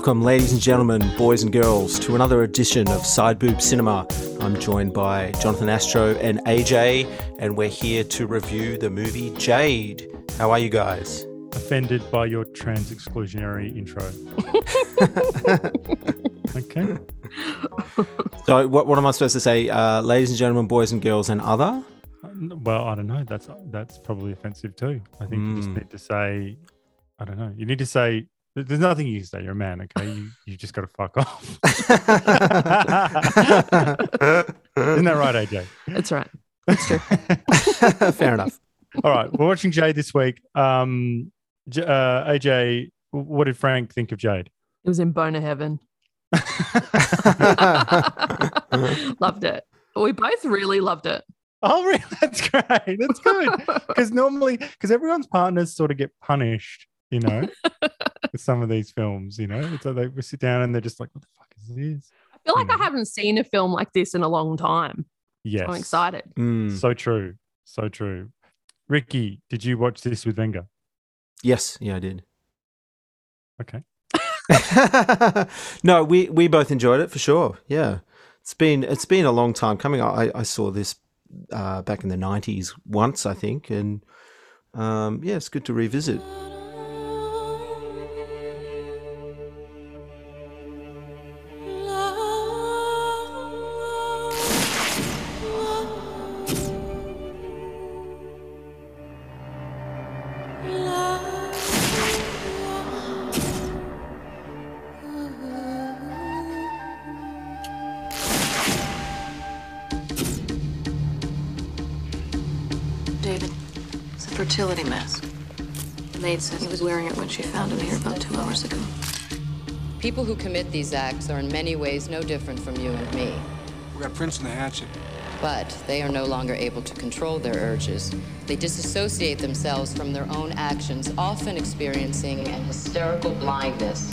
Welcome, ladies and gentlemen, boys and girls, to another edition of Sideboob Cinema. I'm joined by Jonathan Astro and AJ, and we're here to review the movie Jade. How are you guys? Offended by your trans exclusionary intro. okay. So, what, what am I supposed to say? Uh, ladies and gentlemen, boys and girls, and other? Well, I don't know. That's that's probably offensive too. I think you just Mm. need to say, I don't know. You need to say. There's nothing you can say. You're a man, okay? You you just got to fuck off. Isn't that right, AJ? That's right. That's true. Fair enough. All right, we're watching Jade this week. Um, J- uh, AJ, what did Frank think of Jade? It was in boner heaven. loved it. We both really loved it. Oh, really? That's great. That's good. Because normally, because everyone's partners sort of get punished, you know, with some of these films, you know, so they we sit down and they're just like, "What the fuck is this?" I feel like I Mm. haven't seen a film like this in a long time. Yes, I'm excited. Mm. So true, so true. Ricky, did you watch this with Venga? Yes, yeah, I did. Okay. no, we we both enjoyed it for sure. Yeah, it's been it's been a long time coming. I I saw this uh, back in the nineties once, I think, and um, yeah, it's good to revisit. Hours ago. People who commit these acts are in many ways no different from you and me. We got prints and the Hatchet. But they are no longer able to control their urges. They disassociate themselves from their own actions, often experiencing an hysterical blindness.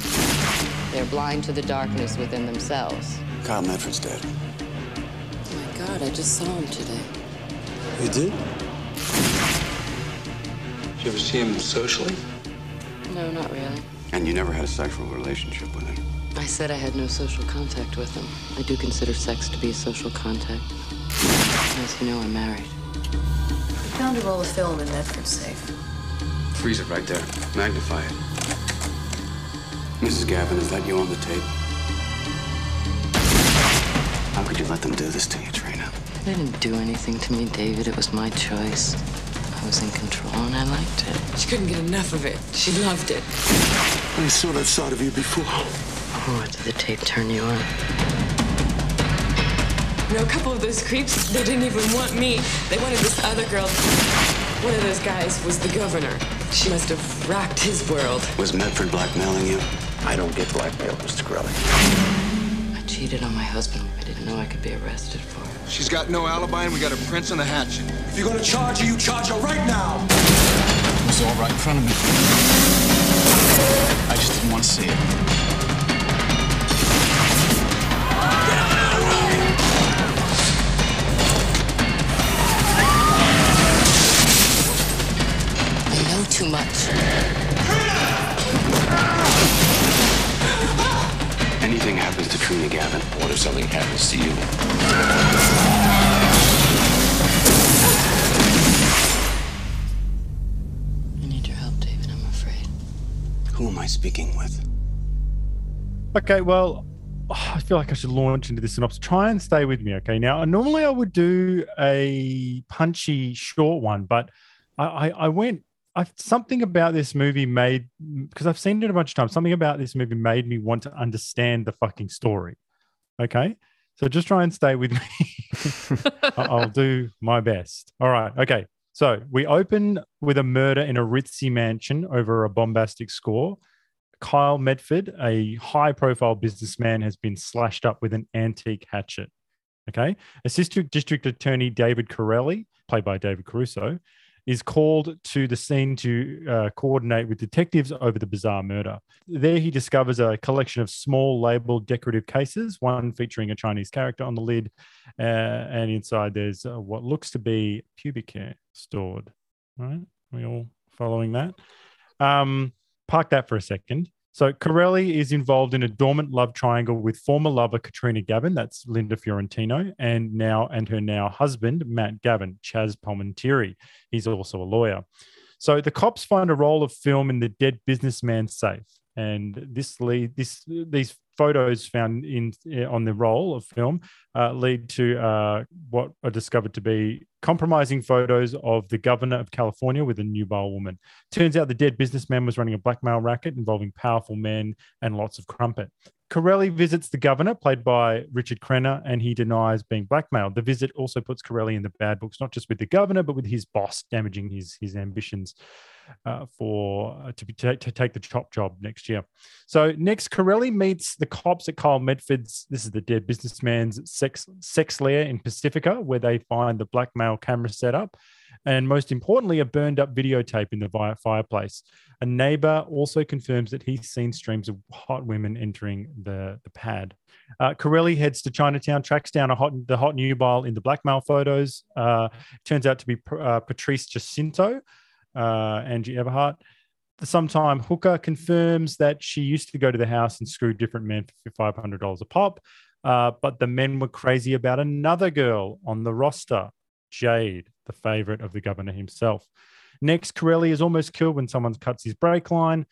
They're blind to the darkness within themselves. Kyle Medford's dead. Oh my god, I just saw him today. You did? Did you ever see him socially? No, not really. And you never had a sexual relationship with him? I said I had no social contact with him. I do consider sex to be a social contact. As you know, I'm married. We found a roll of film in Medford's safe. Freeze it right there. Magnify it. Mrs. Gavin, is that you on the tape? How could you let them do this to you, Trina? They didn't do anything to me, David. It was my choice. I was in control and I liked it. She couldn't get enough of it. She loved it. I saw that side of you before. Oh, did the tape turn you on? You know, a couple of those creeps, they didn't even want me. They wanted this other girl. One of those guys was the governor. She must have rocked his world. Was Medford blackmailing you? I don't get blackmail, Mr. Corelli. I cheated on my husband. I didn't know I could be arrested for it. She's got no alibi, and we got a prints and the hatchet. If you're gonna charge her, you charge her right now. It was all right in front of me. I just didn't want to see it. I know too much. Anything happens to Trina Gavin? What if something happens to you? I speaking with? Okay, well, I feel like I should launch into this synopsis. Try and stay with me, okay? Now, normally I would do a punchy, short one, but I, I, I went. I, something about this movie made because I've seen it a bunch of times. Something about this movie made me want to understand the fucking story. Okay, so just try and stay with me. I'll do my best. All right. Okay. So we open with a murder in a ritzy mansion over a bombastic score. Kyle Medford, a high profile businessman, has been slashed up with an antique hatchet. Okay. Assistant District Attorney David Corelli, played by David Caruso, is called to the scene to uh, coordinate with detectives over the bizarre murder. There, he discovers a collection of small labeled decorative cases, one featuring a Chinese character on the lid, uh, and inside there's uh, what looks to be pubic hair stored. All right, we all following that? Um, park that for a second. So Corelli is involved in a dormant love triangle with former lover Katrina Gavin, that's Linda Fiorentino, and now and her now husband Matt Gavin, Chaz Palminteri. He's also a lawyer. So the cops find a roll of film in the dead businessman's safe, and this lead this these photos found in eh, on the roll of film uh, lead to uh, what are discovered to be compromising photos of the governor of California with a nubile woman. Turns out the dead businessman was running a blackmail racket involving powerful men and lots of crumpet. Corelli visits the governor, played by Richard Crenna, and he denies being blackmailed. The visit also puts Corelli in the bad books, not just with the governor, but with his boss, damaging his his ambitions uh, for uh, to be to, to take the chop job next year. So next, Corelli meets the cops at Kyle Medford's. This is the dead businessman's sex sex lair in Pacifica, where they find the blackmail camera set up, and most importantly, a burned up videotape in the fireplace. A neighbor also confirms that he's seen streams of hot women entering the, the pad. Uh, Corelli heads to Chinatown, tracks down a hot, the hot nubile in the blackmail photos. Uh, turns out to be uh, Patrice Jacinto, uh, Angie. The sometime Hooker confirms that she used to go to the house and screw different men for $500 a pop. Uh, but the men were crazy about another girl on the roster, Jade, the favorite of the governor himself. Next, Corelli is almost killed when someone cuts his brake line.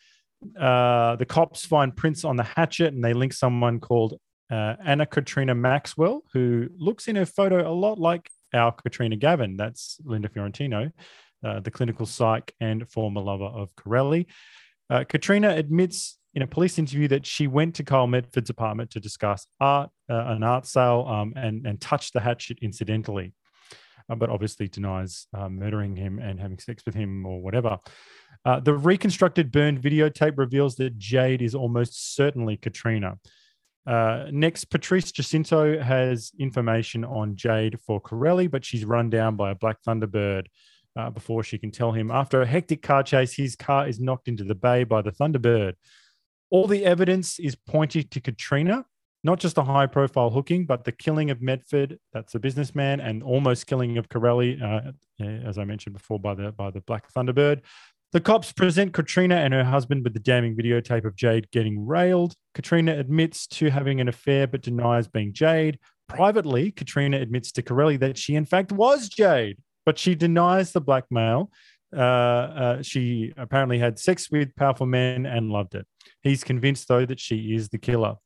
Uh, the cops find prints on the hatchet and they link someone called uh, Anna Katrina Maxwell, who looks in her photo a lot like our Katrina Gavin. That's Linda Fiorentino, uh, the clinical psych and former lover of Corelli. Uh, Katrina admits in a police interview that she went to Kyle Medford's apartment to discuss art, uh, an art sale, um, and, and touched the hatchet incidentally uh, but obviously denies uh, murdering him and having sex with him or whatever. The reconstructed burned videotape reveals that Jade is almost certainly Katrina. Uh, next, Patrice Jacinto has information on Jade for Corelli, but she's run down by a black Thunderbird uh, before she can tell him. After a hectic car chase, his car is knocked into the bay by the Thunderbird. All the evidence is pointing to Katrina, not just the high profile hooking, but the killing of Medford, that's a businessman, and almost killing of Corelli, uh, as I mentioned before, by the by the Black Thunderbird. The cops present Katrina and her husband with the damning videotape of Jade getting railed. Katrina admits to having an affair but denies being Jade. Privately, Katrina admits to Corelli that she, in fact, was Jade, but she denies the blackmail. Uh, uh, she apparently had sex with powerful men and loved it. He's convinced, though, that she is the killer.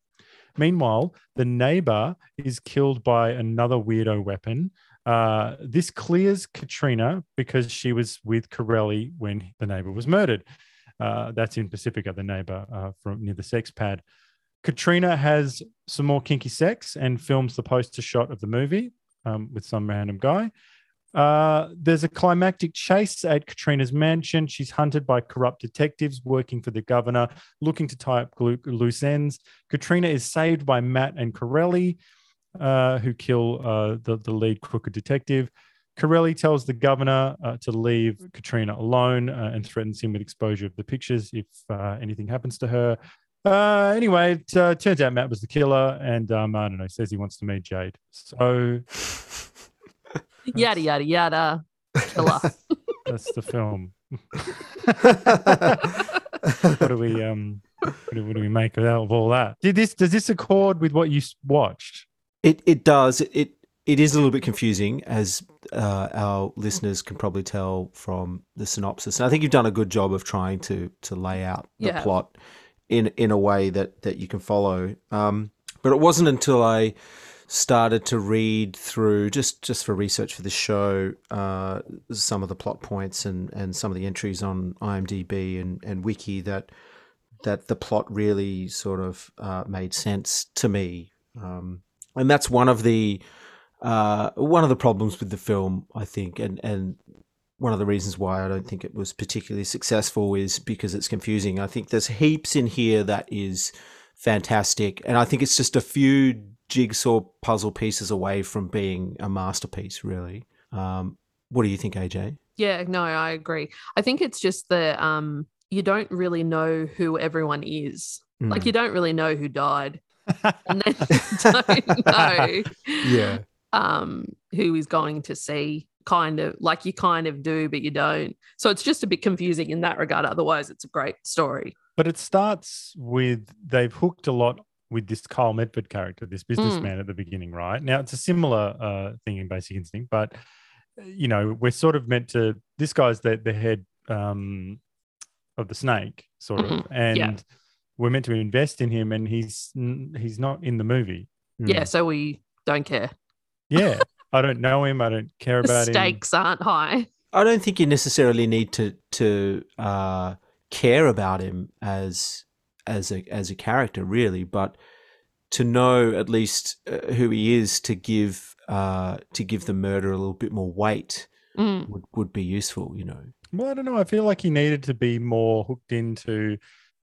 Meanwhile, the neighbor is killed by another weirdo weapon. Uh, this clears Katrina because she was with Corelli when the neighbor was murdered. Uh, that's in Pacifica, the neighbor uh, from near the sex pad. Katrina has some more kinky sex and films the poster shot of the movie um, with some random guy. Uh, there's a climactic chase at Katrina's mansion. She's hunted by corrupt detectives working for the governor, looking to tie up loose ends. Katrina is saved by Matt and Corelli, uh, who kill uh, the, the lead crooked detective. Corelli tells the governor uh, to leave Katrina alone uh, and threatens him with exposure of the pictures if anything happens to her. Uh, anyway, it uh, turns out Matt was the killer, and um, I don't know, says he wants to meet Jade. So yada yada yada. Killer. That's the film. what do we um? What do, what do we make of all that? Did this does this accord with what you watched? It it does. It it is a little bit confusing, as uh, our listeners can probably tell from the synopsis. And I think you've done a good job of trying to to lay out the Yeah. plot in in a way that that you can follow. Um, but it wasn't until I started to read through just just for research for the show uh, some of the plot points and and some of the entries on IMDb and and wiki that that the plot really sort of uh, made sense to me um, and that's one of the uh, one of the problems with the film I think and and one of the reasons why I don't think it was particularly successful is because it's confusing. I think there's heaps in here that is fantastic, and I think it's just a few jigsaw puzzle pieces away from being a masterpiece. Really, um, what do you think, AJ? Yeah, no, I agree. I think it's just the um you don't really know who everyone is. Like Mm. you don't really know who died. and then you don't know Yeah. um who is going to see kind of like you kind of do but you don't. So it's just a bit confusing in that regard. Otherwise it's a great story. but it starts with they've hooked a lot with this Kyle Medford character, this Hmm. businessman at the beginning, right? Now it's a similar uh, thing in Basic Instinct, but uh, you know we're sort of meant to. This guy's the the head um, of the snake, sort of, Mhm. and Yeah. we're meant to invest in him, and he's he's not in the movie. Yeah, so we don't care. Yeah, I don't know him. I don't care The about him. stakes aren't high. I don't think you necessarily need to to uh, care about him as as a as a character, really, but to know at least uh, who he is to give uh, to give the murder a little bit more weight Mm. would, would be useful. You know. Well, I don't know. I feel like he needed to be more hooked into.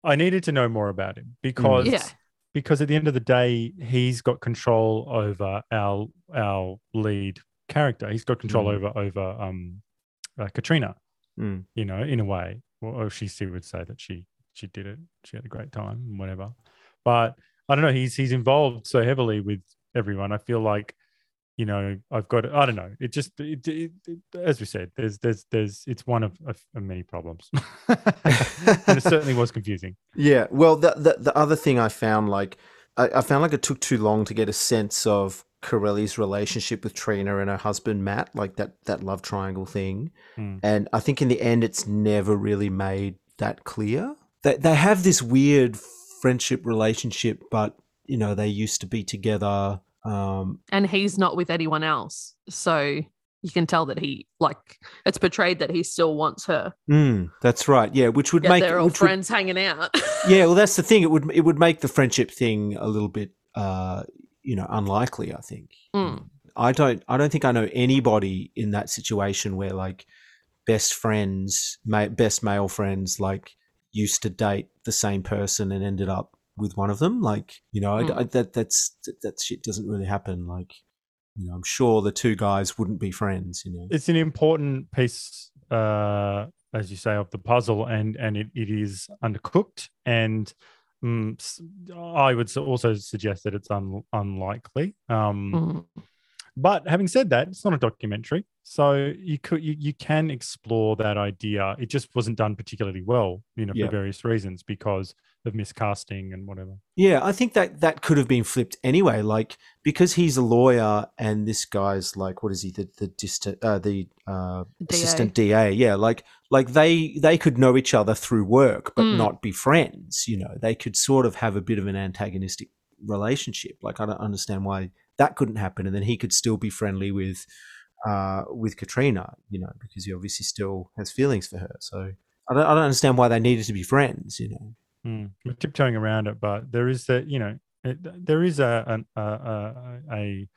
I needed to know more about him because Yeah. because at the end of the day, he's got control over our our lead character. He's got control Mm. over over um uh, Katrina. Mm. You know, in a way, or, or she still would say that she she did it. She had a great time whatever. But I don't know. He's he's involved so heavily with everyone. I feel like you know i've got i don't know it just it, it, it- as we said there's there's there's it's one of, of, of many problems and it certainly was confusing Yeah. Well, the, the the other thing I found like I, I found like it took too long to get a sense of Corelli's relationship with Trina and her husband Matt, like that that love triangle thing. Hmm. And I think in the end, it's never really made that clear. They they have this weird friendship relationship, but you know they used to be together. Um, And he's not with anyone else. So you can tell that he like it's portrayed that he still wants her. mm, that's right. Yeah, which would Yet make they're all which would- friends hanging out. yeah, well, that's the thing. It would it would make the friendship thing a little bit, uh, you know, unlikely. I think. Mm. I don't. I don't think I know anybody in that situation where like best friends, ma- best male friends, like used to date the same person and ended up with one of them. Like you know, Mm. I that that's that, that shit doesn't really happen. Like you know, I'm sure the two guys wouldn't be friends. You know. it's an important piece uh as you say of the puzzle and and it, it is undercooked and mm, s- i would also suggest that it's un, unlikely um Mm. But having said that, it's not a documentary, so you could you, you can explore that idea. It just wasn't done particularly well, you know, Yeah. for various reasons because of miscasting and whatever. Yeah, I think that that could have been flipped anyway. Like because he's a lawyer and this guy's like, what is he? The the dist- uh, the uh, DA. assistant DA. Yeah, like like they they could know each other through work, but Mm. not be friends. You know, they could sort of have a bit of an antagonistic relationship. Like I don't understand why that couldn't happen, and then he could still be friendly with uh, with Katrina. You know, because he obviously still has feelings for her. So. I don't, I don't understand why they needed to be friends, you know. Mm. We're tiptoeing around it, but there is that you know it, there is a, an, a, a a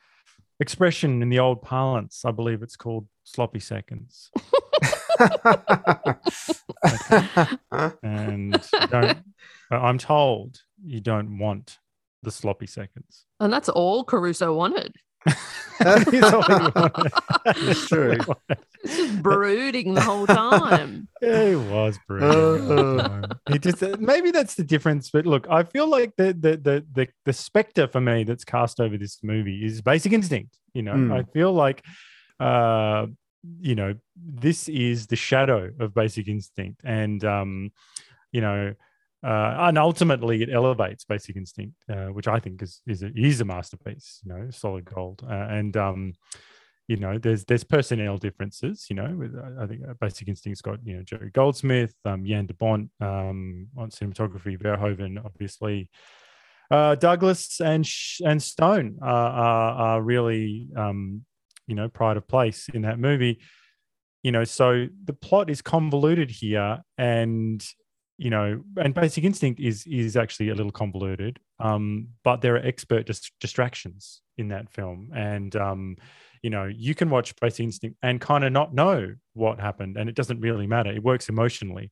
expression in the old parlance. I believe it's called sloppy seconds, and don't. I'm told you don't want the sloppy seconds. And that's all Caruso wanted. That is all he wanted. That's true. It's just brooding the whole time. He was brilliant. he just maybe that's the difference. But look, I feel like the the the the, the specter for me that's cast over this movie is Basic Instinct. You know, Mm. I feel like uh you know this is the shadow of Basic Instinct, and um you know. Uh, and ultimately, it elevates Basic Instinct, uh, which I think is is a, is a masterpiece. You know, solid gold. Uh, and um, you know, there's there's personnel differences. You know, with, uh, I think uh, Basic Instinct's got you know Jerry Goldsmith, um, Jan de Bont um, on cinematography, Verhoeven, obviously, uh, Douglas and and Stone are, are, are really um, you know pride of place in that movie. You know, so the plot is convoluted here, and you know, and Basic Instinct is is actually a little convoluted, um, but there are expert dis- distractions in that film, and um, you know, you can watch Basic Instinct and kind of not know what happened, and it doesn't really matter. It works emotionally,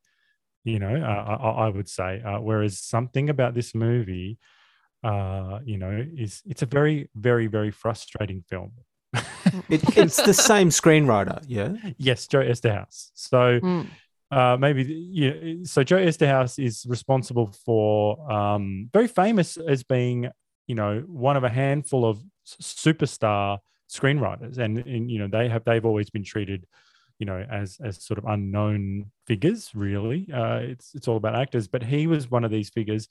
you know. Uh, I, I would say, uh, whereas something about this movie, uh, you know, is it's a very, very, very frustrating film. It, it's the same screenwriter, yeah. yes, Joe Eszterhas. So Mm. Uh, maybe the- yeah. So Joe Eszterhas is responsible for um, very famous as being you know one of a handful of superstar screenwriters, and, and you know they have they've always been treated you know, as as sort of unknown figures. Really, uh, it's it's all about actors. But he was one of these figures,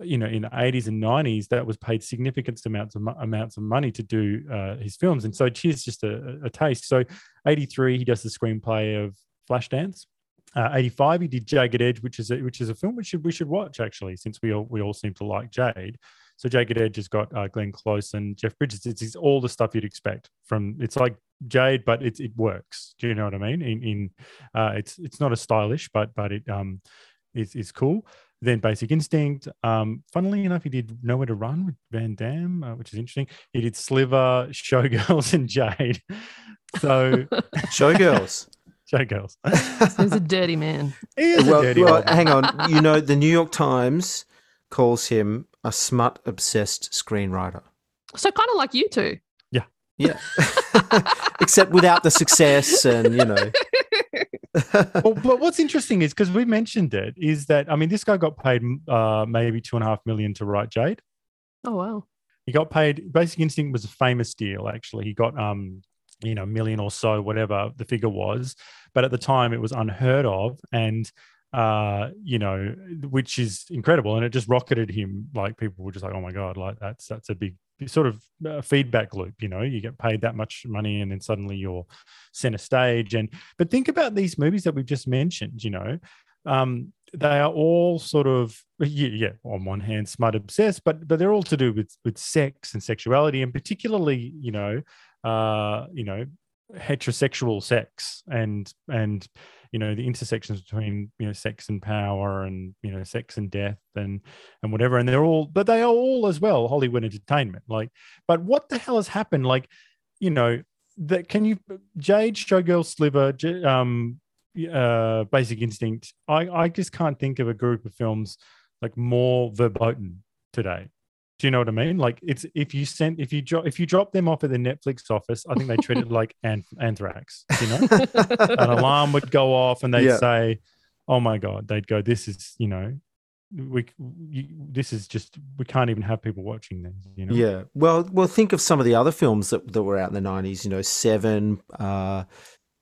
you know, in the eighties and nineties that was paid significant amounts of amounts of money to do uh, his films. And so here's just a, a taste. So, eighty three, he does the screenplay of Flashdance. Uh, 85 he did jagged edge which is a, which is a film we should we should watch actually since we all we all seem to like jade. So jagged edge has got uh, glenn close and jeff bridges. It's, it's all the stuff you'd expect from it's like jade but it, it works. Do you know what i mean? In, in uh, it's it's not as stylish but but it um is, is cool. Then basic instinct um funnily enough he did nowhere to run with van damme uh, which is interesting. He did sliver showgirls and jade. So Showgirls. showgirls He's a dirty man. he is well, a dirty well man. hang on. You know, the New York Times calls him a smut obsessed screenwriter. So kind of like you two. Yeah. Yeah. Except without the success and, you know. well, but what's interesting is because we mentioned it is that I mean this guy got paid uh, maybe two and a half million to write Jade. Oh wow. He got paid. Basic Instinct was a famous deal. Actually, he got um you know million or so, whatever the figure was. But at the time, it was unheard of, and uh you know which is incredible and it just rocketed him like people were just like oh my god like that's that's a big sort of uh, feedback loop you know you get paid that much money and then suddenly you're center stage and but think about these movies that we've just mentioned you know um they are all sort of yeah, yeah on one hand smut obsessed but but they're all to do with with sex and sexuality and particularly you know uh you know heterosexual sex and and you know the intersections between you know sex and power and you know sex and death and and whatever. And they're all but they are all as well hollywood entertainment. Like but what the hell has happened? Like you know that can you jade showgirl sliver um uh basic instinct i i just can't think of a group of films like more verboten today do you know what I mean? Like it's if you sent if you drop if you drop them off at the Netflix office, I think they treat it like an- anthrax. You know, an alarm would go off and they'd Yeah. say, "Oh my god!" They'd go, "This is you know, we you, this is just we can't even have people watching these." You know, Yeah. Well, well, think of some of the other films that, that were out in the nineties. You know, Seven, uh,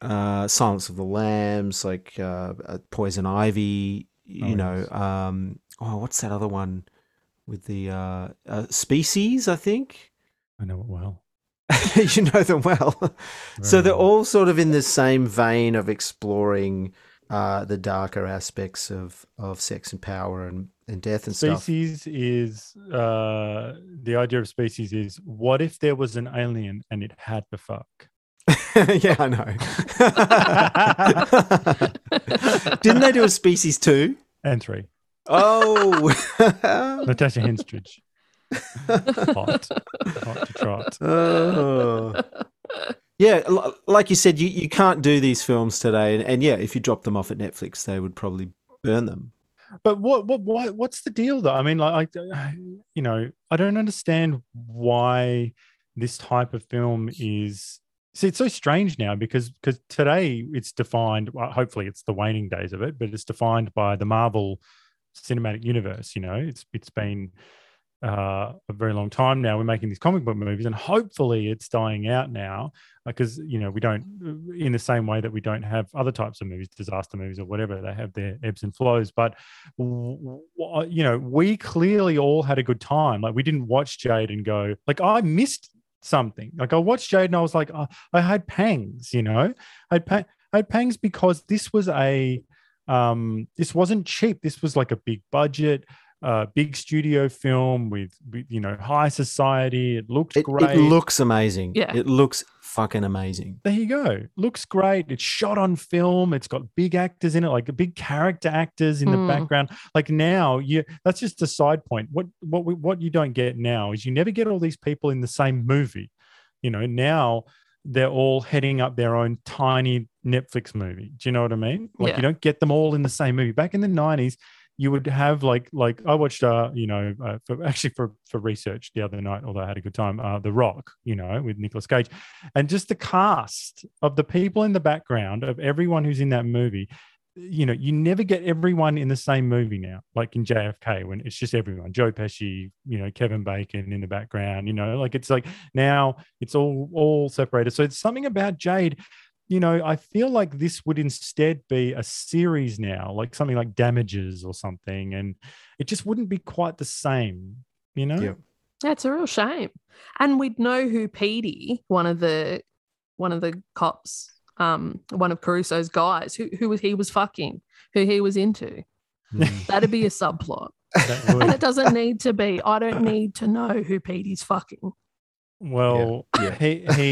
uh, Silence of the Lambs, like uh, uh, Poison Ivy. You Oh, know, yes. um, oh, what's that other one with the uh, uh, Species? I think I know it well. you know them well. so they're all sort of in the same vein of exploring uh, the darker aspects of of sex and power and and death and stuff. Species is uh the idea of species is what if there was an alien and it had to fuck? yeah, I know. Didn't they do a species two? And three. Oh, Natasha Henstridge. Hot. Hot to trot. oh. yeah. Like you said, you, you can't do these films today, and, and yeah, if you drop them off at Netflix, they would probably burn them. But what what what what's the deal though? I mean, like, I, you know, I don't understand why this type of film is. See, it's so strange now because because today it's defined. Well, hopefully, it's the waning days of it, but it's defined by the Marvel cinematic universe. You know, it's it's been uh, a very long time now. We're making these comic book movies, and hopefully, it's dying out now because you know we don't, in the same way that we don't have other types of movies, disaster movies or whatever. They have their ebbs and flows, but w- you know, we clearly all had a good time. Like we didn't watch Jade and go like I missed something. Like I watched Jade and I was like, oh, I had pangs. You know, I had, I had pangs because this was a um this wasn't cheap. This was like a big budget uh big studio film with, with you know high society. It looked It, great. it looks amazing. Yeah. it looks fucking amazing. there you go. Looks great. It's shot on film. It's got big actors in it like big character actors in Hmm. the background. Like now you that's just a side point. What what what you don't get now is you never get all these people in the same movie. You know now they're all heading up their own tiny netflix movie. Do you know what i mean? Like Yeah. you don't get them all in the same movie. Back in the 90s you would have like like I watched uh you know uh, for actually for for research the other night although I had a good time uh The Rock you know with Nicolas Cage. And just the cast of the people in the background of everyone who's in that movie you know you never get everyone in the same movie now like in JFK when it's just everyone Joe Pesci you know Kevin Bacon in the background you know like it's like now it's all all separated so it's something about Jade you know, I feel like this would instead be a series now, like something like Damages or something, and it just wouldn't be quite the same, you know. Yeah. That's a real shame. And we'd know who Petey, one of the one of the cops, um, one of Caruso's guys, who who he was fucking, who he was into. Mm. That'd be a subplot. And it doesn't need to be. I don't need to know who Petey's fucking. well, Yeah. he he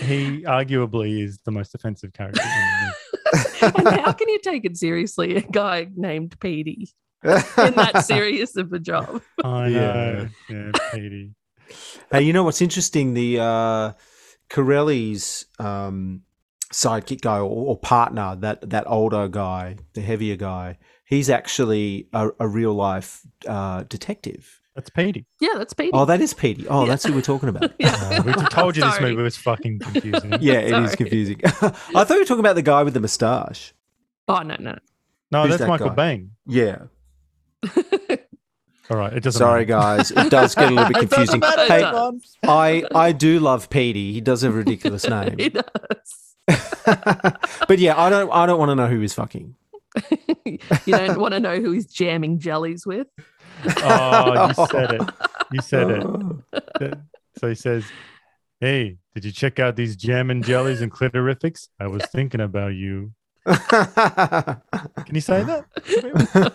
he arguably is the most offensive character. In the movie. and how can you take it seriously? A guy named Petey in that serious of a job. I Yeah. know, yeah, Petey. Hey, you know what's interesting? The uh, Corelli's um, sidekick guy or, or partner, that that older guy, the heavier guy, he's actually a, a real life uh, detective. That's Petey. Yeah, that's Petey. Oh, that is Petey. Oh, Yeah. that's who we're talking about. Yeah. Uh, we told you this movie was fucking confusing. Yeah, it is Sorry. confusing. I thought you were talking about the guy with the moustache. Oh no, no. No, Who's that's that Michael guy? Bain. Yeah. All right, it doesn't. Sorry, matter. guys. It does get a little bit confusing. matter, Hey, Jon. I I do love Petey. He does have a ridiculous name. He does. but yeah, I don't I don't want to know who he's fucking. you don't want to know who he's jamming jellies with. Oh, you said it. You said it. So he says, "Hey, did you check out these jam and jellies and clitorifics? I was thinking about you." Can you say that?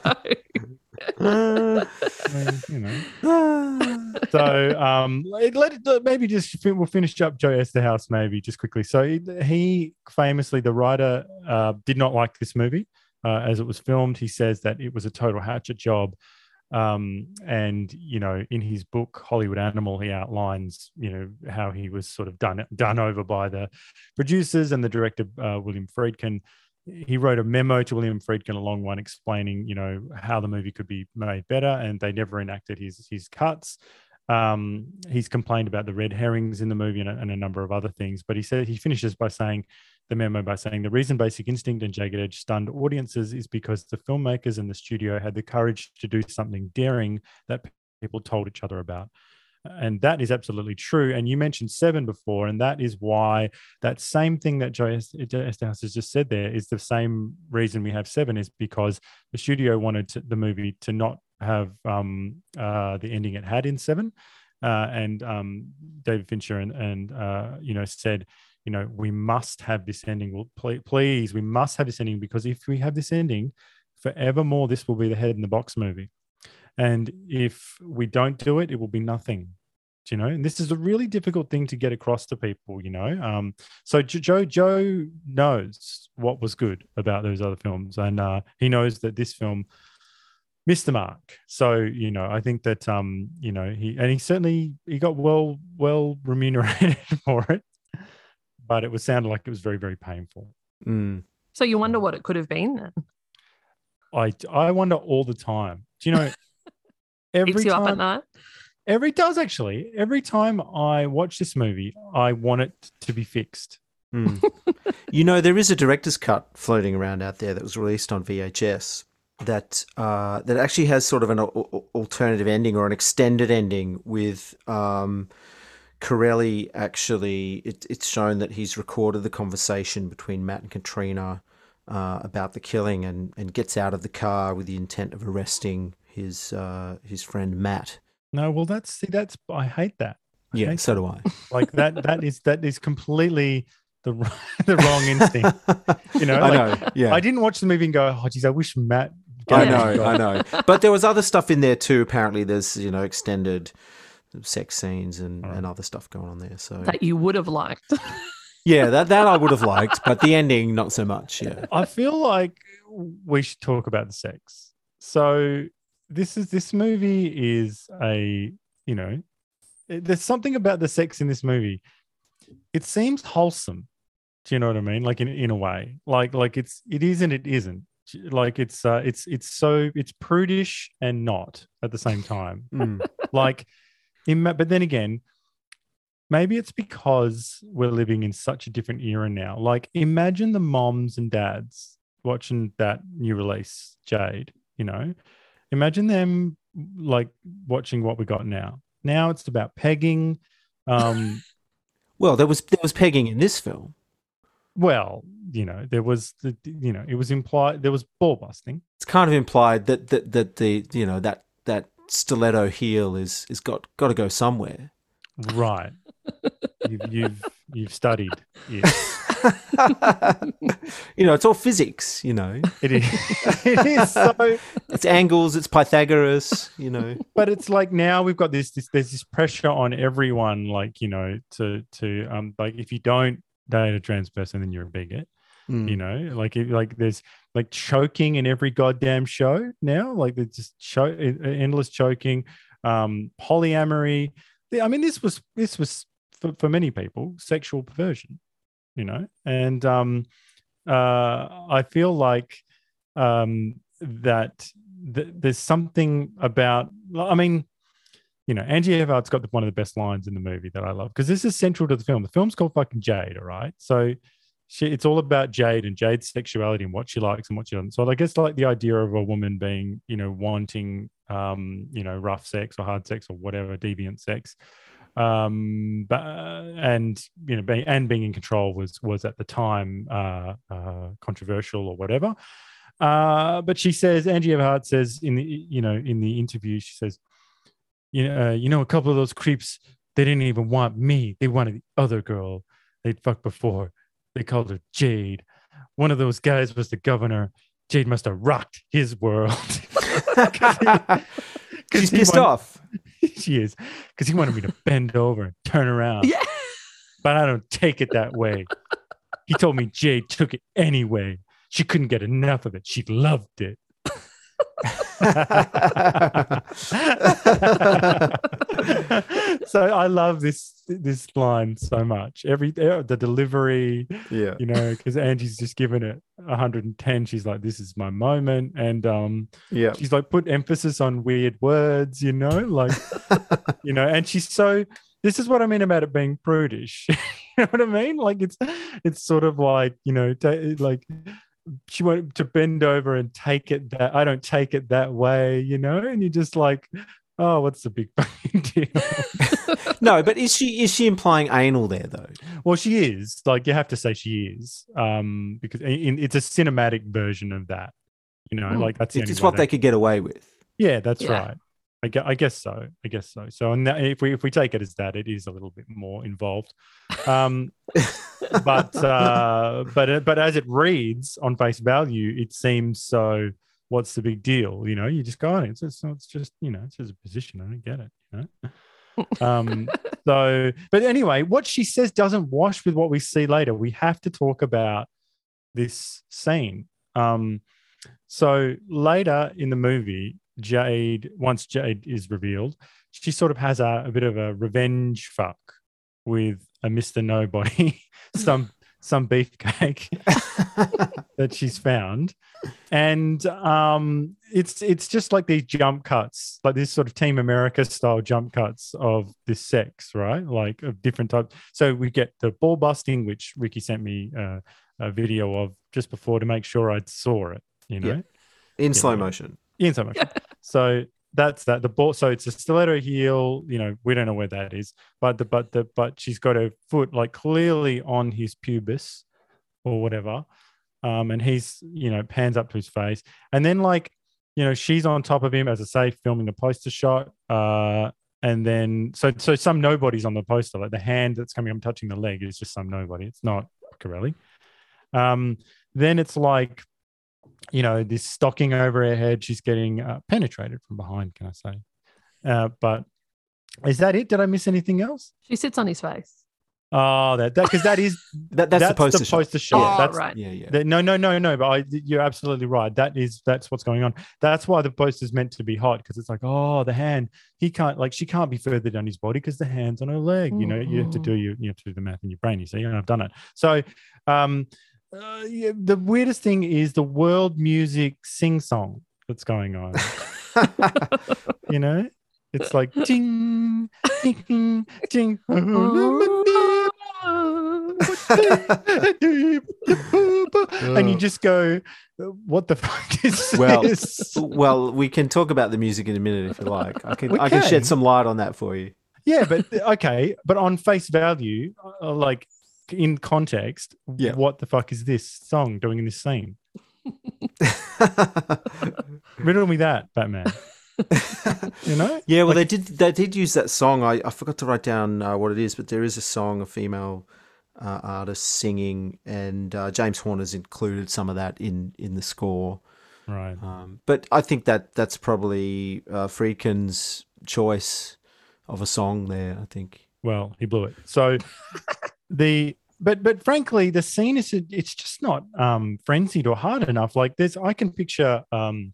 Uh, I mean, you know. So um, let, it, maybe just we'll finish up Joe Eszterhas maybe just quickly. So he, he famously, the writer, uh, did not like this movie uh, as it was filmed. He says that it was a total hatchet job. Um, and you know, in his book Hollywood Animal, he outlines you know how he was sort of done done over by the producers and the director uh, William Friedkin. He wrote a memo to William Friedkin, a long one, explaining you know how the movie could be made better, and they never enacted his his cuts. Um, he's complained about the red herrings in the movie and a, and a number of other things, but he said he finishes by saying the memo by saying the reason Basic Instinct and Jagged Edge stunned audiences is because the filmmakers and the studio had the courage to do something daring that people told each other about. And that is absolutely true. And you mentioned Seven before, and that is why that same thing that Joe Est- has just said there is the same reason we have Seven is because the studio wanted to, the movie to not have um, uh, the ending it had in Seven. Uh, and um, David Fincher and, and uh, you know said, you know, we must have this ending. Well, please, we must have this ending because if we have this ending, forevermore, this will be the head in the box movie. And if we don't do it, it will be nothing. Do You know, and this is a really difficult thing to get across to people. You know, um, so Joe Joe knows what was good about those other films, and uh, he knows that this film missed the mark. So you know, I think that um, you know he and he certainly he got well well remunerated for it, but it was sounded like it was very very painful. Mm. So you wonder what it could have been then. I I wonder all the time. Do you know? every Keeps you up at time, night. Every does actually. Every time I watch this movie, I want it to be fixed. Mm. you know, there is a director's cut floating around out there that was released on VHS that uh, that actually has sort of an al- al- alternative ending or an extended ending with um, Corelli. Actually, it, it's shown that he's recorded the conversation between Matt and Katrina uh, about the killing, and, and gets out of the car with the intent of arresting his uh, his friend Matt. No, well, that's see, that's I hate that. I Yeah, hate so do I. Like that. That is that is completely the the wrong instinct. You know, I like, know. Yeah, I didn't watch the movie and go, oh, geez, I wish Matt. I know, it a I go." know. But there was other stuff in there too. Apparently, there's you know extended sex scenes and, and other stuff going on there. So That you would have liked. yeah, that that I would have liked, but the ending not so much. Yeah. I feel like we should talk about the sex. So this is this movie is a you know there's something about the sex in this movie. It seems wholesome. Do you know what I mean? Like in in a way, like like it's it is and it isn't. Like it's uh it's it's so it's prudish and not at the same time. Mm. like ima- but then again maybe it's because we're living in such a different era now like imagine the moms and dads watching that new release jade you know imagine them like watching what we got now now it's about pegging um Well, there was there was pegging in this film. well, you know, there was the you know, it was implied there was ball busting. It's kind of implied that that that the you know that that stiletto heel is is got got to go somewhere. Right. you've you've you've studied it. you know, it's all physics. You know, It is it is so it's angles, it's Pythagoras. You know, but it's like now we've got this, this there's this pressure on everyone like you know to to um like if you don't date a trans person then you're a bigot Mm. you know like it, like there's like choking in every goddamn show now like there's just show endless choking um polyamory i mean this was this was for, for many people sexual perversion you know and um uh i feel like um that th- there's something about i mean you know, Angie Everhart's got the, one of the best lines in the movie that I love because this is central to the film. The film's called fucking Jade, all right? So she, it's all about Jade and Jade's sexuality and what she likes and what she doesn't. So I guess like the idea of a woman being, you know, wanting, um, you know, rough sex or hard sex or whatever, deviant sex, um, but and you know, being, and being in control was was at the time uh, uh, controversial or whatever. Uh, but she says, Angie Everhart says in the, you know, in the interview, she says, you know, uh, you know, a couple of those creeps, they didn't even want me. They wanted the other girl they'd fucked before. They called her Jade. One of those guys was the governor. Jade must have rocked his world. she's pissed wanted- off. she is because he wanted me to bend over and turn around. Yeah. But I don't take it that way. He told me Jade took it anyway. She couldn't get enough of it. She loved it. so I love this this line so much. Every eh, the delivery, Yeah. you know, because Angie's just given it 110. She's like, "This is my moment," and um, Yeah. she's like put emphasis on weird words, you know, like you know, and she's so. This is what I mean about it being prudish. you know what I mean? Like it's it's sort of like you know, ta- like she wanted to bend over and take it that I don't take it that way, you know, and you're just like, oh, what's the big fucking deal? No, but is she is she implying anal there though? well, she is like you have to say she is, um, because in, it's a cinematic version of that, you know, Mm. like that's the It's only just what they could get away with. Yeah, that's Yeah. right. I guess, I guess so. I guess so. So, and if we if we take it as that, it is a little bit more involved. Um, but uh, but but as it reads on face value, it seems so. What's the big deal? You know, you just go, oh, it's just, it's just you know, it's just a position. I don't get it. You know. um. So, but anyway, what she says doesn't wash with what we see later. We have to talk about this scene. Um. So later in the movie, Jade, once Jade is revealed, she sort of has a, a bit of a revenge fuck with a Mr. Nobody, some some beefcake that she's found. And um it's it's just like these jump cuts, like this sort of Team America style jump cuts of this sex, right? Like of different types. So we get the ball busting, which Ricky sent me uh, a video of just before to make sure I saw it, you know. Yeah. In Yeah. slow motion. In so much. so that's that. The ball. So it's a stiletto heel. You know, we don't know where that is, but the but the but she's got her foot like clearly on his pubis or whatever, um, and he's you know pans up to his face, and then like you know she's on top of him as I say, filming the poster shot. Uh, and then so so some nobody's on the poster, like the hand that's coming up touching the leg is just some nobody. It's not Corelli. Um, then it's like you know, this stocking over her head. She's getting uh, penetrated from behind, can I say? Uh, but is that it? Did I miss anything else? She sits on his face. Oh, that that because that is That, that's, the poster shot. poster shot. Oh, that's, right. Yeah, yeah. that- no, no, no, no. But I, you're absolutely right. That is that's what's going on. That's why the poster's meant to be hot because it's like, oh, the hand. He can't like she can't be further down his body because the hand's on her leg. You know, you have to do your you have to do the math in your brain. You see, and I've done it. So, um, uh, yeah, the weirdest thing is the world music sing song that's going on. you know, it's like ding, ding, ding. and you just go, "What the fuck is Well, this?" well, we can talk about the music in a minute if you like. I can We I can can. shed some light on that for you. Yeah, but okay, but on face value, uh, like in context, Yeah. what the fuck is this song doing in this scene? Riddle me that, Batman. you know? Yeah, well, Like- they did. They did use that song. I, I forgot to write down uh, what it is, but there is a song, a female uh, artist singing, and uh, James Horner's included some of that in in the score. Right. Um, but I think that that's probably uh, Friedkin's choice of a song there. I think. Well, he blew it. So the but but frankly, the scene is it's just not um frenzied or hard enough. Like there's I can picture um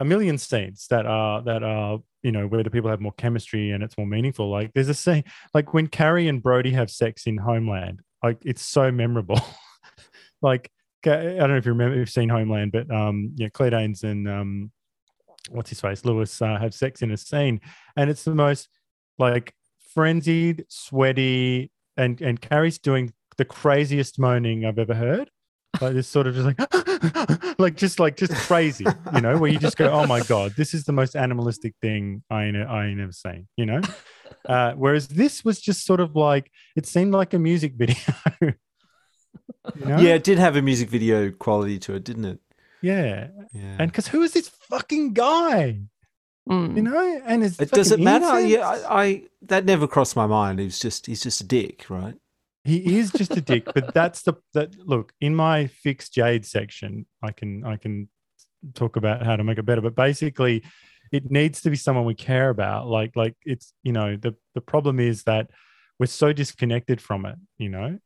a million scenes that are that are you know where the people have more chemistry and it's more meaningful. Like there's a scene like when Carrie and Brody have sex in Homeland. Like it's so memorable. like I don't know if you remember, if you've seen Homeland, but um, yeah, Claire Danes and um, what's his face, Lewis, uh, have sex in a scene, and it's the most like frenzied, sweaty, and and Carrie's doing the craziest moaning I've ever heard. Like this sort of just like, like just like just crazy, you know, where you just go, oh my god, this is the most animalistic thing I ain't, I ain't ever seen, you know. Uh, whereas this was just sort of like it seemed like a music video. you know? Yeah, it did have a music video quality to it, didn't it? Yeah. Yeah. And because who is this fucking guy? Mm. You know? And it's it doesn't matter? incense. Yeah, I, I that never crossed my mind. He's just he's just a dick, right? He is just a dick, but that's the that look in my fixed Jade section. I can I can talk about how to make it better, but basically, it needs to be someone we care about. Like like it's you know the the problem is that we're so disconnected from it. You know,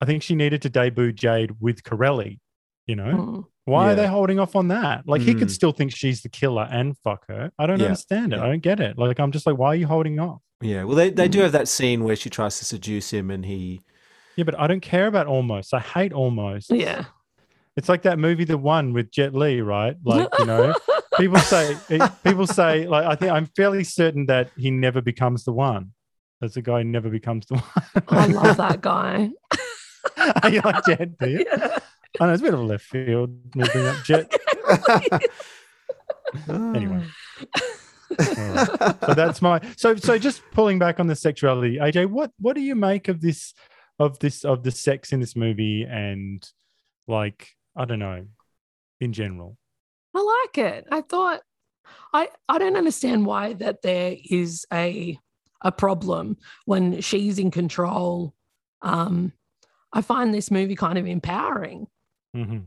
I think she needed to debut Jade with Corelli. You know, Mm. Why Yeah. are they holding off on that? Like he could Mm. still think she's the killer and fuck her. I don't Yeah. understand it. Yeah. I don't get it. Like I'm just like, why are you holding off? Yeah. Well, they they do Mm. have that scene where she tries to seduce him, and he. Yeah, but I don't care about almost. I hate almost. Yeah. It's like that movie, The One with Jet Li, right? Like, you know, people say, people say, like, I think I'm fairly certain that he never becomes the one. That's a guy who never becomes the one. I love that guy. Are you like Jet? Do you? Yeah. I know it's a bit of a left field. Me bring up Jet. Anyway. All right. So that's my so so just pulling back on the sexuality, AJ. What what do you make of this of this of the sex in this movie and like I don't know in general? I like it. I thought I I don't understand why that there is a a problem when she's in control. Um I find this movie kind of empowering. Hmm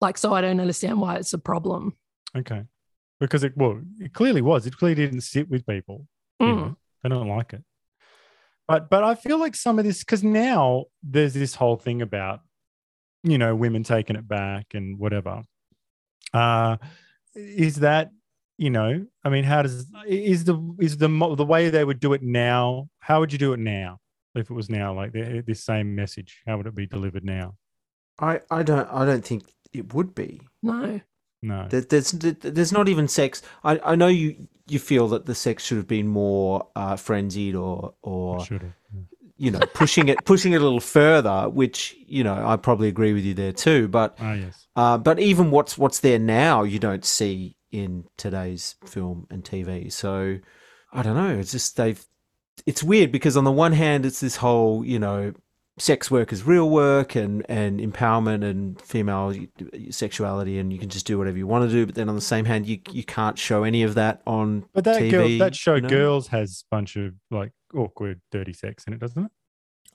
Like so I don't understand why it's a problem. Okay. Because it well, it clearly was. It clearly didn't sit with people. You Mm. know, they don't like it. But but I feel like some of this because now there's this whole thing about you know women taking it back and whatever. Uh is that you know I mean how does is the is the the way they would do it now? How would you do it now if it was now like the, this same message? How would it be delivered now? I I don't I don't think it would be. No. No. There- There's there's not even sex. I, I know you you feel that the sex should have been more uh, frenzied or or Should have. you know pushing it pushing it a little further, which you know I probably agree with you there too. But Ah yes. uh, but even what's what's there now, you don't see in today's film and TV. So I don't know. It's just they've. It's weird because on the one hand, it's this whole you know sex work is real work and and empowerment and female sexuality and you can just do whatever you want to do. But then on the same hand, you you can't show any of that on But that TV. girl, that show you know? Girls has a bunch of like awkward, dirty sex in it, doesn't it?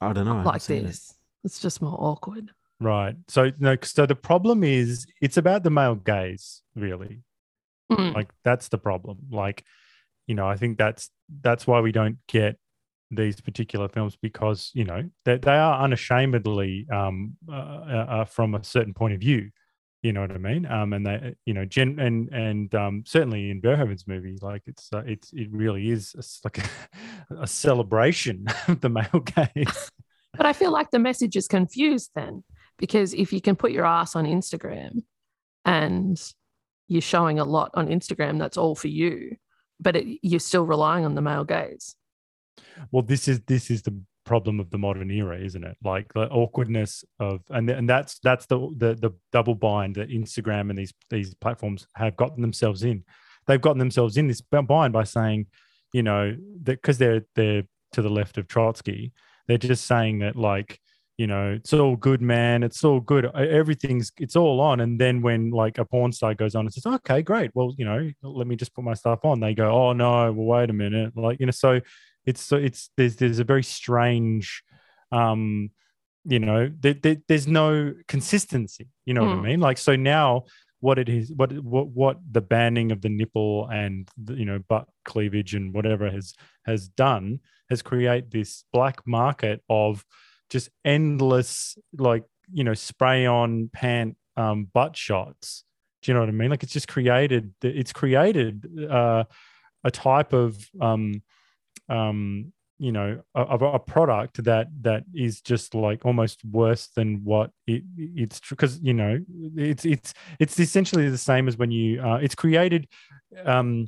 I don't know. I like seen it. this. It's just more awkward. Right. So no. So the problem is, it's about the male gaze, really. Mm. Like that's the problem. Like, you know, I think that's that's why we don't get these particular films because you know they they are unashamedly um uh, uh, uh, from a certain point of view. You know what I mean? Um, and they, you know, Jen and and um, certainly in Verhoeven's movie, like it's uh, it's it really is a s like a, a celebration of the male gaze. But I feel like the message is confused then, because if you can put your ass on Instagram and you're showing a lot on Instagram, that's all for you, but it, you're still relying on the male gaze. Well this is this is the problem of the modern era isn't it like the awkwardness of and and that's that's the the, the double bind that instagram and these these platforms have gotten themselves in they've gotten themselves in this bind by saying you know that because they're they're to the left of trotsky they're just saying that like you know, it's all good, man. It's all good. Everything's it's all on. And then when like a porn star goes on and says, okay, great. Well, you know, let me just put my stuff on. They go, oh no, well, wait a minute. Like, you know, so it's so it's there's there's a very strange um you know there, there, there's no consistency you know what i Mm. mean? Like so now what it is what what what the banning of the nipple and the, you know butt cleavage and whatever has has done has create this black market of just endless like you know spray on pant um butt shots. Do you know what i mean? Like it's just created it's created uh a type of um um you know a, a a product that that is just like almost worse than what it it's because you know it's it's it's essentially the same as when you uh, it's created um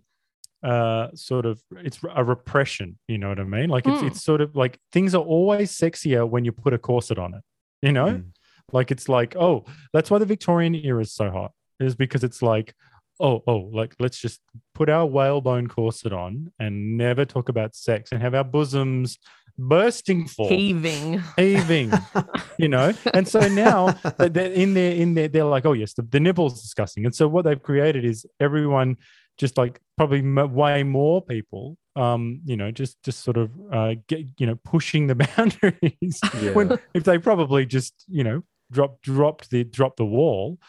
uh sort of it's a repression you know what i mean like it's Hmm. it's sort of like things are always sexier when you put a corset on it you know Mm. like it's like oh that's why the victorian era is so hot is because it's like oh oh like let's just put our whalebone corset on and never talk about sex and have our bosoms bursting forth Heaving. heaving you know and so now they're in there in there they're like oh yes the, the nipple's disgusting and so what they've created is everyone just like probably m- way more people um you know just just sort of uh get you know pushing the boundaries Yeah. when if they probably just you know drop dropped the dropped the wall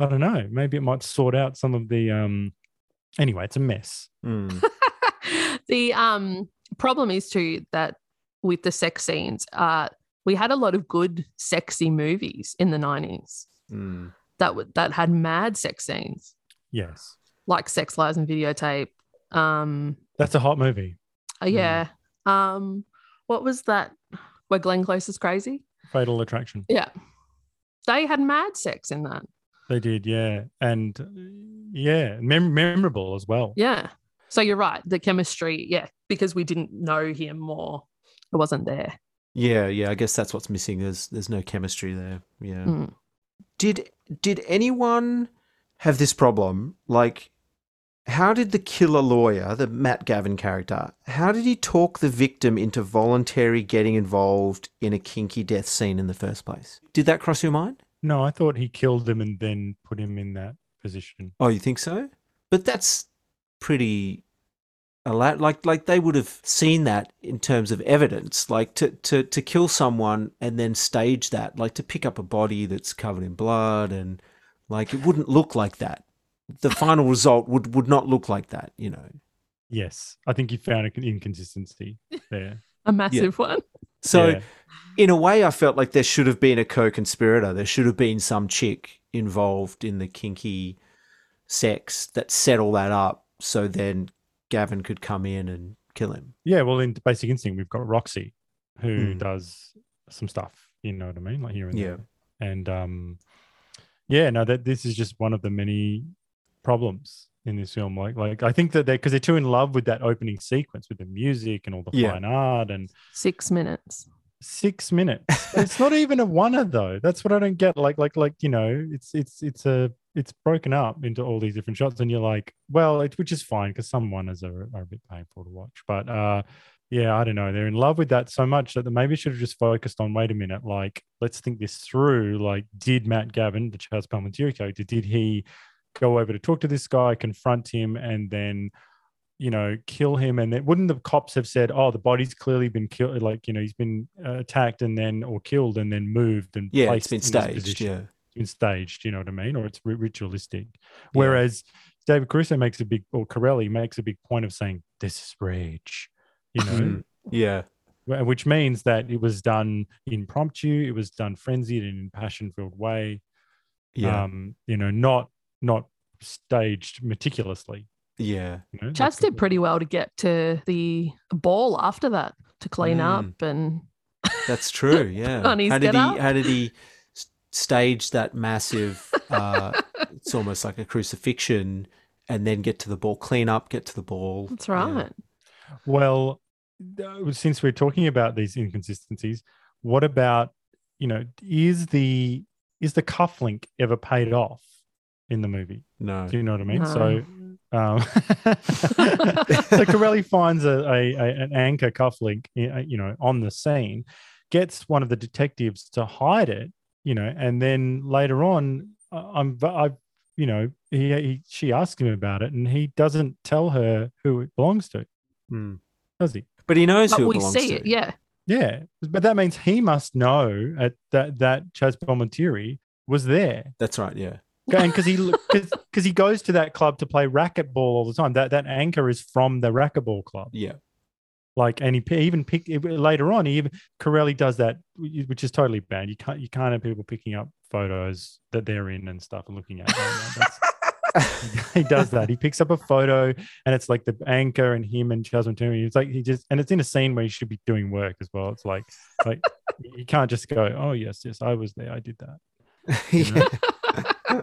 i don't know maybe it might sort out some of the um anyway it's a mess Mm. the um problem is too that with the sex scenes, uh, we had a lot of good sexy movies in the nineties Mm. that w- that had mad sex scenes, yes like Sex Lies and Videotape. Um, that's a hot movie uh, yeah. Um, what was that? Where Glenn Close is crazy? fatal attraction Yeah, they had mad sex in that. They did yeah and yeah mem- memorable as well Yeah. So you're right. The chemistry, yeah, because we didn't know him more, it wasn't there. Yeah, yeah. I guess that's what's missing. There's there's no chemistry there. Yeah. Mm. Did did anyone have this problem? Like, how did the killer lawyer, the Matt Gavin character, how did he talk the victim into voluntary getting involved in a kinky death scene in the first place? Did that cross your mind? No i thought he killed him and then put him in that position. Oh, you think so? But that's pretty allow like like they would have seen that in terms of evidence like to to to kill someone and then stage that like to pick up a body that's covered in blood and like it wouldn't look like that. The final result would would not look like that you know? Yes. I think you found an inconsistency there. A massive one. So Yeah. in a way i felt like there should have been a co-conspirator there should have been some chick involved in the kinky sex that set all that up so then gavin could come in and kill him Yeah, well, in Basic Instinct, we've got Roxy, who Hmm. does some stuff. You know what I mean, like here and Yeah. there. And um, yeah, no, that this is just one of the many problems in this film. Like, like I think that they because they're too in love with that opening sequence with the music and all the Yeah. fine art and Six minutes. six minutes. it's not even a oneer though. That's what I don't get. Like, like, like you know, it's it's it's a it's broken up into all these different shots, and you're like, well, it, which is fine because some oneers are are a bit painful to watch, but uh. Yeah, I don't know. They're in love with that so much that they maybe should have just focused on. Wait a minute, like let's think this through. Like, did Matt Gavin, the Charles Palminteri character, did he go over to talk to this guy, confront him, and then you know, kill him. And then wouldn't the cops have said, "Oh, the body's clearly been killed, like you know, he's been uh, attacked and then or killed and then moved and yeah placed it's been staged position." yeah It's been staged. You know what I mean? Or it's ri- ritualistic. Whereas David Caruso makes a big, or Corelli makes a big point of saying, "This is rage," you know. Mm. yeah Which means that it was done impromptu, it was done frenzied and in passion-filled way. yeah Um, you know, not not staged meticulously. yeah You know, Chaz did pretty well to get to the ball after that to clean Mm. up and That's true. Yeah. On his how did get he? up. How did he stage that massive? Uh, it's almost like a crucifixion, and then get to the ball, clean up, get to the ball. that's Yeah. right. Well, uh, since we're talking about these inconsistencies, what about you know is the is the cufflink ever paid off in the movie? No. Do you know what I mean? No. So, um, so Corelli finds a, a, a an anchor cufflink, y- uh, you know, on the scene, gets one of the detectives to hide it, you know, and then later on, I- I'm I, you know, he, he she asks him about it, and he doesn't tell her who it belongs to, Hmm. does he? But he knows But who it we belongs see to. it, yeah. Yeah, but that means he must know at that that Chaz Palminteri was there. That's right. Yeah. And because he because he goes to that club to play racquetball all the time. That that anchor is from the racquetball club. Yeah. Like, and he even picked later on. He even Corelli does that, which is totally bad. You can't you can't have people picking up photos that they're in and stuff and looking at. he does that. He picks up a photo and it's like the anchor and him and Jasmine Toomey. It's like he just and it's in a scene where he should be doing work as well. It's like like you can't just go, oh yes, yes, I was there, I did that. You know?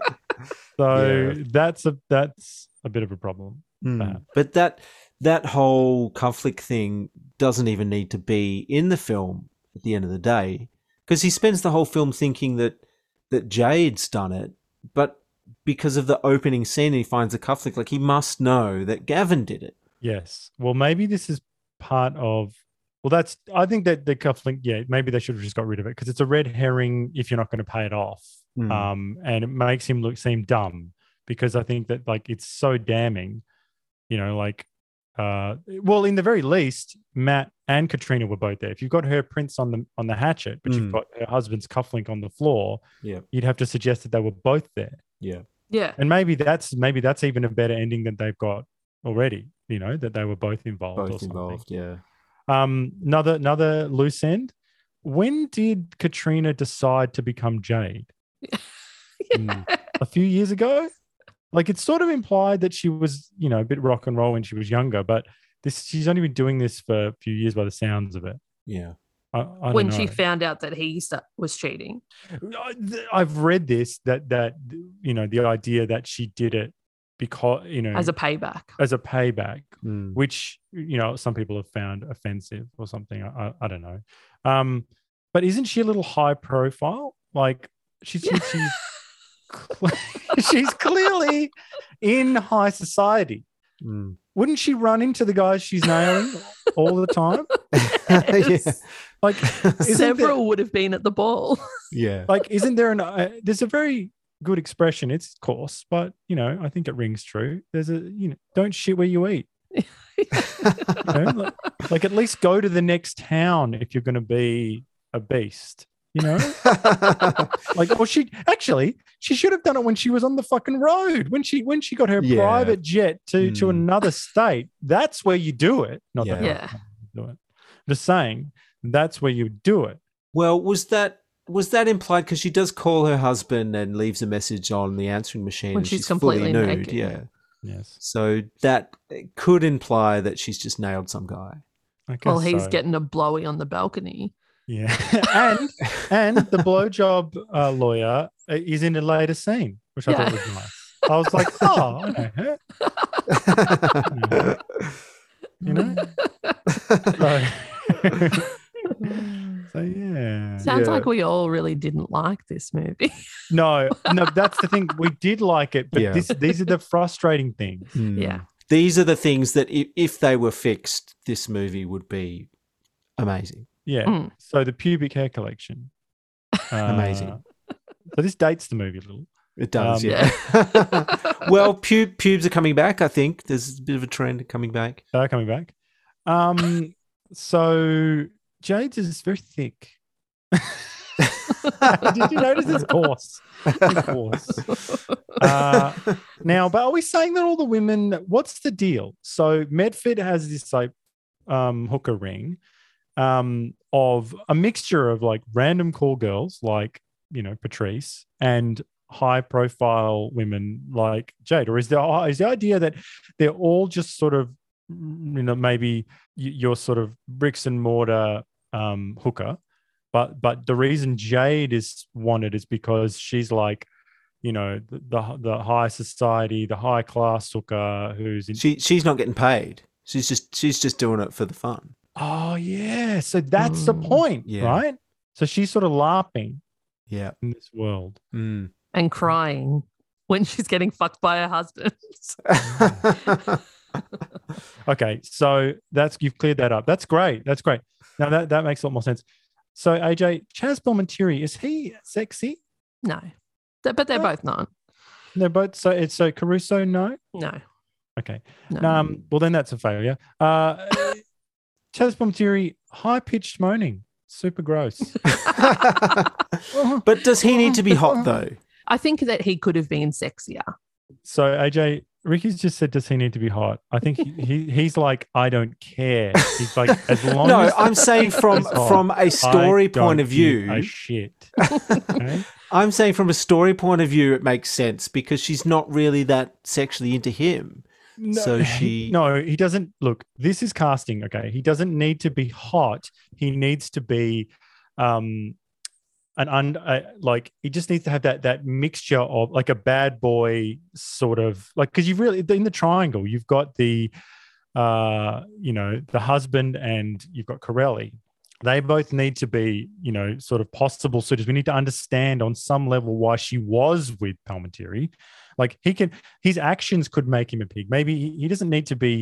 so Yeah. that's a that's a bit of a problem. Mm. But that that whole conflict thing doesn't even need to be in the film at the end of the day, because he spends the whole film thinking that that Jade's done it, but because of the opening scene, he finds the conflict. Like he must know that Gavin did it. Yes. Well, maybe this is part of. Well, that's. I think that the cufflink. Yeah, maybe they should have just got rid of it because it's a red herring if you're not going to pay it off. Mm. Um, and it makes him look seem dumb because I think that like it's so damning. You know, like, uh, well, in the very least, Matt and Katrina were both there. If you've got her prints on the on the hatchet, but Mm. you've got her husband's cufflink on the floor, Yeah. you'd have to suggest that they were both there. Yeah. Yeah. And maybe that's maybe that's even a better ending than they've got already. You know that they were both involved. or Both something. involved. Yeah. Um, another another loose end. When did Katrina decide to become Jade? Mm, a few years ago. Like it's sort of implied that she was, you know, a bit rock and roll when she was younger, but this she's only been doing this for a few years by the sounds of it. Yeah. I, I don't when she found out that he was cheating. I- th- I've read this that that you know the idea that she did it because you know As a payback. as a payback, Mm. which you know some people have found offensive or something. I, I, I don't know. Um, but isn't she a little high profile? Like she's she's she's, she's clearly in high society. Mm. Wouldn't she run into the guys she's nailing all the time? yeah. Like isn't there- Several would have been at the ball. Yeah. like isn't there an uh, there's a very good expression it's coarse but you know i think it rings true there's a you know don't shit where you eat You know, like, like at least go to the next town if you're going to be a beast you know like or she actually she should have done it when she was on the fucking road when she when she got her Yeah. private jet to to Mm. another state that's where you do it not that Yeah. do it just saying that's where you do it Well, was that was that implied because she does call her husband and leaves a message on the answering machine When and she's she's, fully completely nude? naked. Yeah. yes So that could imply that she's just nailed some guy. I guess Well, he's so. getting a blowy on the balcony. Yeah, and and the blowjob uh, lawyer uh, is in a later scene, which I thought was nice. I was like, oh, I know her. You know? So, so yeah. Sounds Yeah. like we all really didn't like this movie. No, no, that's the thing. We did like it, but Yeah. this these are the frustrating things. Yeah. Hmm. These are the things that if, if they were fixed, this movie would be amazing. Yeah. Mm. So the pubic hair collection. Amazing. Uh, So this dates the movie a little. It does, Um, yeah. well, pu- pubes are coming back. I think there's a bit of a trend coming back. They are coming back. Um, so Jade's is very thick. Did you notice it's coarse? It's coarse. Uh, now, but are we saying that all the women? What's the deal? So Medford has this like um, hooker ring um, of a mixture of like random call girls, like you know Patrice, and high profile women like Jade, or is there is the idea that they're all just sort of you know maybe your sort of bricks and mortar um, hooker, but but the reason Jade is wanted is because she's like you know the the, the high society, the high class hooker who's in. She she's not getting paid. She's just she's just doing it for the fun. Oh yeah, so that's the Mm. point, Yeah. right? So she's sort of laughing Yeah. in this world. Mm. and crying when she's getting fucked by her husband. Okay, so that's you've cleared that up. That's great. That's great. Now that that makes a lot more sense. So AJ, Chaz Palminteri, is he sexy? No, but they're Uh, both not. They're both so it's so Caruso, no? No, Okay. no. Um, well then that's a failure. Uh Chaz Palminteri, high pitched moaning. Super gross. but does he need to be hot though? I think that he could have been sexier. So AJ, Ricky's just said, does he need to be hot? I think he, he he's like, I don't care. He's like, as long No, as I'm saying from hot, from a story point don't of view. a shit. Okay? I'm saying from a story point of view, it makes sense because she's not really that sexually into him. No, So she- no, he doesn't. Look, this is casting. Okay, he doesn't need to be hot. He needs to be, um, an un uh, like he just needs to have that that mixture of like a bad boy sort of like because you've really in the triangle you've got the, uh, you know, the husband and you've got Corelli. They both need to be, you know, sort of possible suitors. We need to understand on some level why she was with Palminteri. Like he can, his actions could make him a pig. Maybe he, doesn't need to be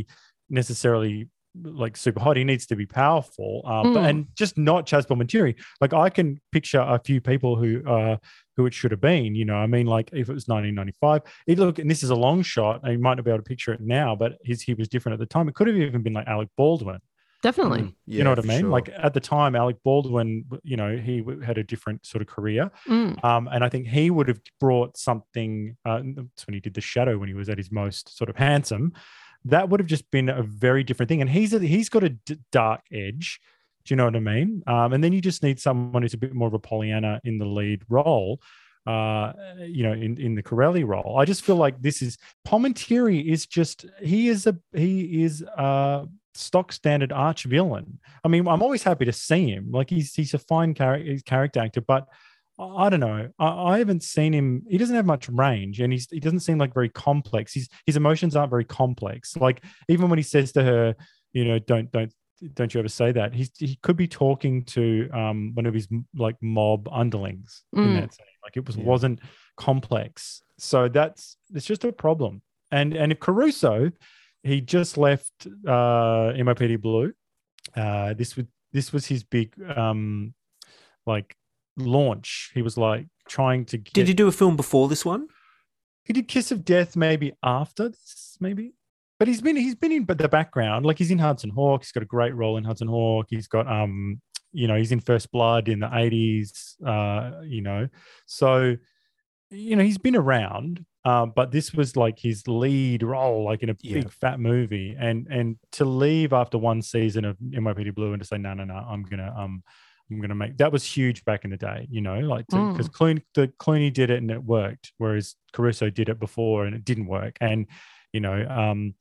necessarily like super hot. He needs to be powerful, um, but, Mm. and just not Chaz Palminteri. Like I can picture a few people who uh who it should have been. You know, I mean, like if it was 1995, it look, and this is a long shot, and you might not be able to picture it now, but his he was different at the time. It could have even been like Alec Baldwin. Definitely. you know what I mean? sure. Like at the time, Alec Baldwin, you know, he w- had a different sort of career. Mm. Um, and I think he would have brought something. Uh, that's when he did the Shadow, when he was at his most sort of handsome. That would have just been a very different thing. And he's a, he's got a d- dark edge. Do you know what I mean? Um, and then you just need someone who's a bit more of a Pollyanna in the lead role. Uh, you know, in in the Corelli role, I just feel like this is Palminteri is just he is a he is a stock standard arch villain. I mean, I'm always happy to see him. Like he's he's a fine character character actor, but I I don't know. I, I haven't seen him. He doesn't have much range, and he's he doesn't seem like very complex. He's his emotions aren't very complex. Like even when he says to her, you know, don't don't don't you ever say that? He's he could be talking to um one of his like mob underlings in Mm. that scene. Like it was Yeah. wasn't complex. So that's it's just a problem. And and if Caruso, he just left uh NYPD Blue. Uh this was this was his big um like launch. He was like trying to get Did he do a film before this one? he did Kiss of Death maybe after this, maybe. But he's been he's been in but the background. Like he's in Hudson Hawk. He's got a great role in Hudson Hawk. He's got um, you know, he's in First Blood in the 80s. Uh, you know. So, you know, he's been around. Um, but this was like his lead role, like in a Yeah. big fat movie. And and to leave after one season of NYPD Blue and to say, no, no, no, I'm gonna um I'm gonna make that was huge back in the day, you know, like Mm. because Clooney the Clooney did it and it worked, whereas Caruso did it before and it didn't work. And you know, um,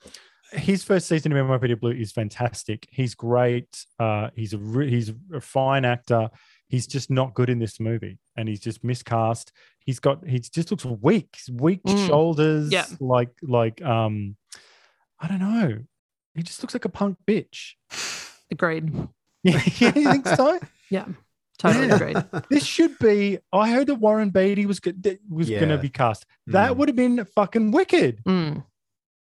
his first season of NYPD Blue is fantastic. He's great. Uh, he's a re- he's a fine actor. He's just not good in this movie, and he's just miscast. He's got he just looks weak, He's weak Mm. shoulders. Yeah. like like um, I don't know. He just looks like a punk bitch. Agreed. Yeah, you think so? Yeah. Totally Yeah. agreed. this should be. I heard that Warren Beatty was go- that was going to be cast. That Mm. would have been fucking wicked. Mm.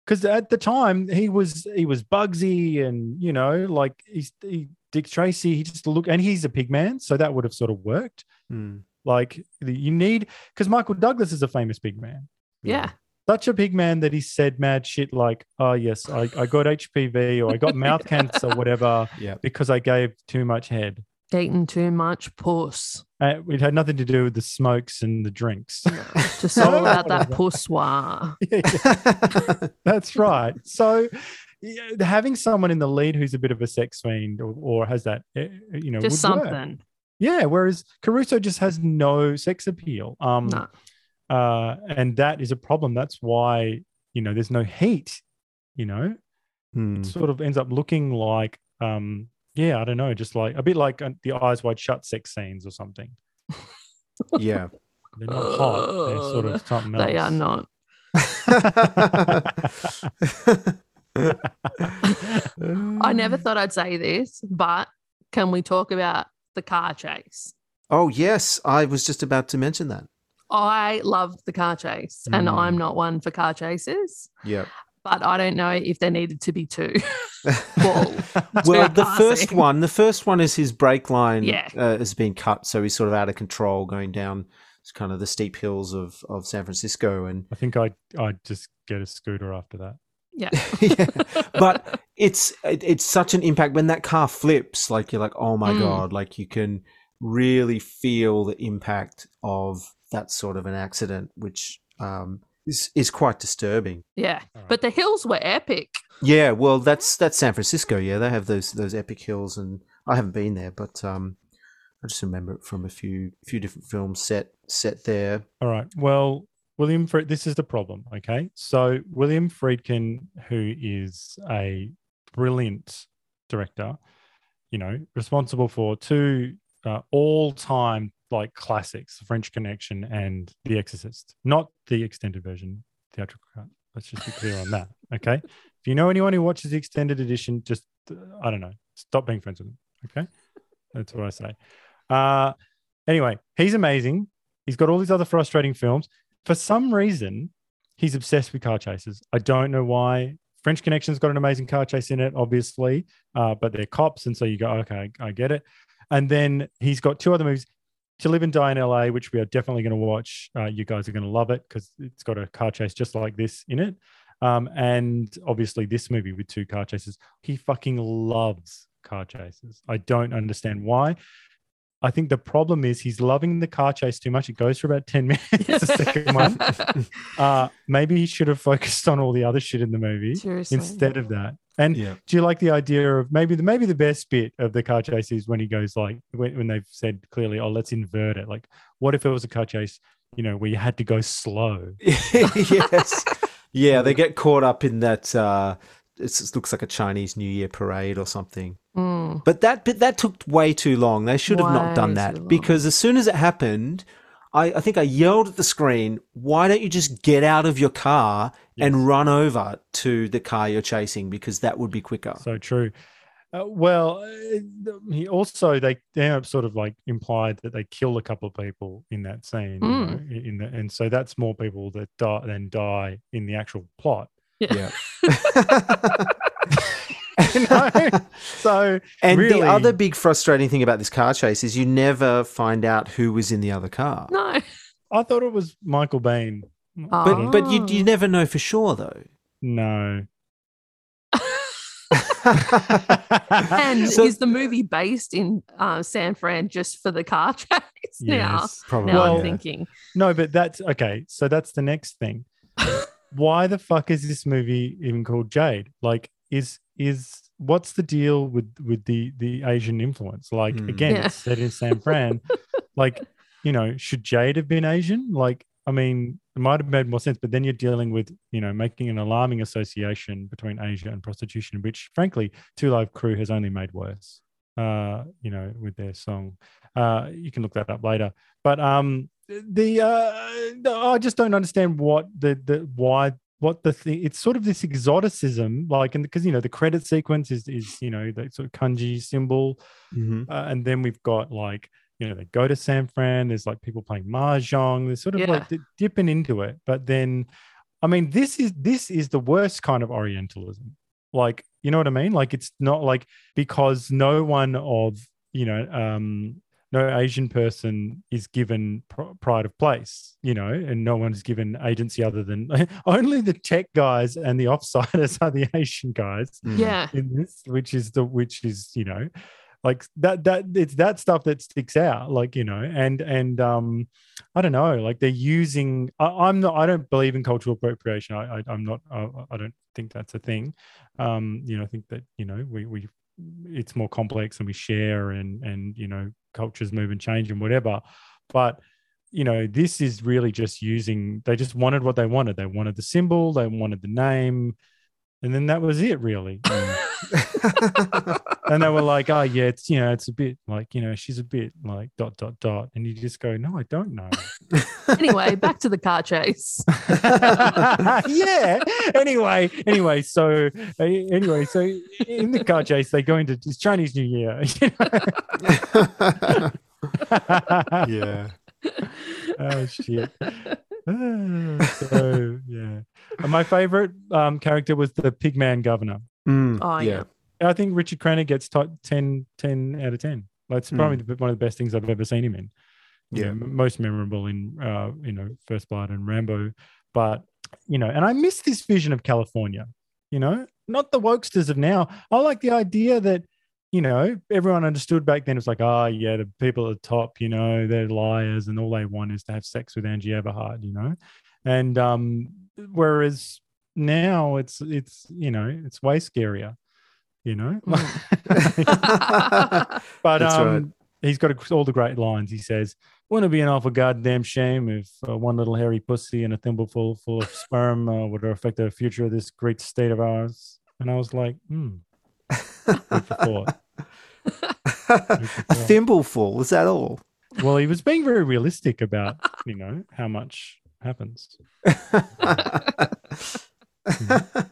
Because at the time he was he was Bugsy and you know like he's he, Dick Tracy. He just looked and he's a pig man, so that would have sort of worked. Hmm. Like you need because Michael Douglas is a famous big man. Yeah. Such a big man that he said mad shit like, "Oh yes, I, I got HPV or I got mouth cancer, whatever, Yeah. because I gave too much head." Eating too much puss. Uh, it had nothing to do with the smokes and the drinks. Just all about that pussoir. That's right. So, yeah, having someone in the lead who's a bit of a sex fiend or, or has that, eh, you know, Just would work. Something. Yeah. Whereas Caruso just has no sex appeal. Um, No. uh, and that is a problem. That's why you know there's no heat. You know, Hmm. it sort of ends up looking like, um, yeah, I don't know, just like a bit like uh, the eyes wide shut sex scenes or something. Yeah. They're not hot. They're sort of something else. They are not. I never thought I'd say this, but can we talk about the car chase? Oh yes, I was just about to mention that. I love the car chase, and Mm. I'm not one for car chases. Yeah. but I don't know if there needed to be two. well, well, two the first passing. one, the first one is his brake line Yeah. uh, has been cut, so he's sort of out of control going down kind of the steep hills of, of San Francisco, and I think I I'd just get a scooter after that. Yeah. yeah. But it's it, it's such an impact when that car flips. Like you're like, oh my Mm. god! Like you can really feel the impact of that sort of an accident, which um, is is quite disturbing. Yeah. But the hills were epic. Yeah, well, that's that's San Francisco. Yeah, they have those those epic hills, and I haven't been there, but um, I just remember it from a few few different films set set there. All right. Well, William, Fried, this is the problem. Okay. So, William Friedkin, who is a brilliant director, you know, responsible for two uh, all time like classics, French Connection and The Exorcist, not the extended version, theatrical cut. Let's just be clear on that. Okay. If you know anyone who watches the extended edition, just, uh, I don't know, stop being friends with them. Okay. That's what I say. Uh, anyway, he's amazing. He's got all these other frustrating films. For some reason, he's obsessed with car chases. I don't know why. French Connection's got an amazing car chase in it, obviously, uh, but they're cops, and so you go, okay, I get it. And then he's got two other movies, To Live and Die in LA, which we are definitely going to watch. Uh, you guys are going to love it because it's got a car chase just like this in it. Um, and obviously, this movie with two car chases. He fucking loves car chases. I don't understand why. I think the problem is he's loving the car chase too much. It goes for about 10 minutes, the second one. Uh, maybe he should have focused on all the other shit in the movie Seriously. instead of that. And Yeah. do you like the idea of maybe the maybe the best bit of the car chase is when he goes like when, when they've said clearly, oh, let's invert it. Like, what if it was a car chase, you know, where you had to go slow? yes, yeah, they get caught up in that. Uh, it's, it looks like a Chinese New Year parade or something. Mm. But that bit that took way too long. They should have not done that because as soon as it happened, I, I think I yelled at the screen, "Why don't you just get out of your car and run over to the car you're chasing? Because that would be quicker." So true. Uh, well, uh, he also they they sort of like implied that they killed a couple of people in that scene, you Mm. know, in the, and so that's more people that die than die in the actual plot. Yeah. You know? so And really, the other big frustrating thing about this car chase is you never find out who was in the other car. No. I thought it was Michael Biehn. But but you Oh. you never know for sure though. No. And So- is the movie based in uh, San Fran just for the car chase now? Yes, probably, Now I'm thinking. No, but that's okay. So that's the next thing. Why the fuck is this movie even called Jade? Like, is is what's the deal with with the the Asian influence? Like, Hmm. again, Yeah. it's set in San Fran. like, you know, should Jade have been Asian? Like, I mean, it might have made more sense, but then you're dealing with, you know, making an alarming association between Asia and prostitution, which frankly, Two Live Crew has only made worse. Uh, you know, with their song. Uh, you can look that up later. But um, the uh, no, I just don't understand what the the why what the thing. It's sort of this exoticism, like, and because you know the credit sequence is is you know the sort of kanji symbol, Mhm. uh, and then we've got like you know they go to San Fran. There's like people playing mahjong. There's sort of Yeah. like di- dipping into it, but then, I mean, this is this is the worst kind of Orientalism. Like, you know what I mean? Like, it's not like because no one of you know um no Asian person is given pr- pride of place, you know, and no one's given agency other than only the tech guys and the offsiders are the Asian guys Mm. Yeah. in this, which is the which is you know, like that that it's that stuff that sticks out, like you know, and and um, I don't know, like they're using. I, I'm not. I don't believe in cultural appropriation. I, I I'm not. I, I don't think that's a thing. Um, you know, I think that you know we we it's more complex and we share and and you know cultures move and change and whatever, but you know this is really just using they just wanted what they wanted. They wanted the symbol they wanted the name and then that was it really. And they were like oh yeah it's you know it's a bit like you know she's a bit like dot dot dot. And you just go no i don't know. Anyway, back to the car chase. yeah. Anyway anyway so anyway so in the car chase they go into it's chinese new year. You know? yeah. oh shit. So yeah And my favorite um, character was the Pigman governor. Mm, Oh, yeah. I think Richard Crenna gets top 10, 10 out of 10. That's probably the- one of the best things I've ever seen him in. You Yeah. know, most memorable in, uh, you know, First Blood and Rambo. But, you know, and I miss this vision of California, you know, not the wokesters of now. I like the idea that, you know, everyone understood back then. It was like, oh, yeah, the people at the top, you know, they're liars and all they want is to have sex with Angie Everhart, you know? And um, whereas now it's, it's, you know, it's way scarier, you know? But That's um, right. he's got all the great lines. He says, "Wouldn't it be an awful goddamn shame if uh, one little hairy pussy and a thimbleful full of sperm uh, would affect the future of this great state of ours?" And I was like, "Hmm." food for thought. a thimbleful, is that all? Well, he was being very realistic about, you know, how much happens.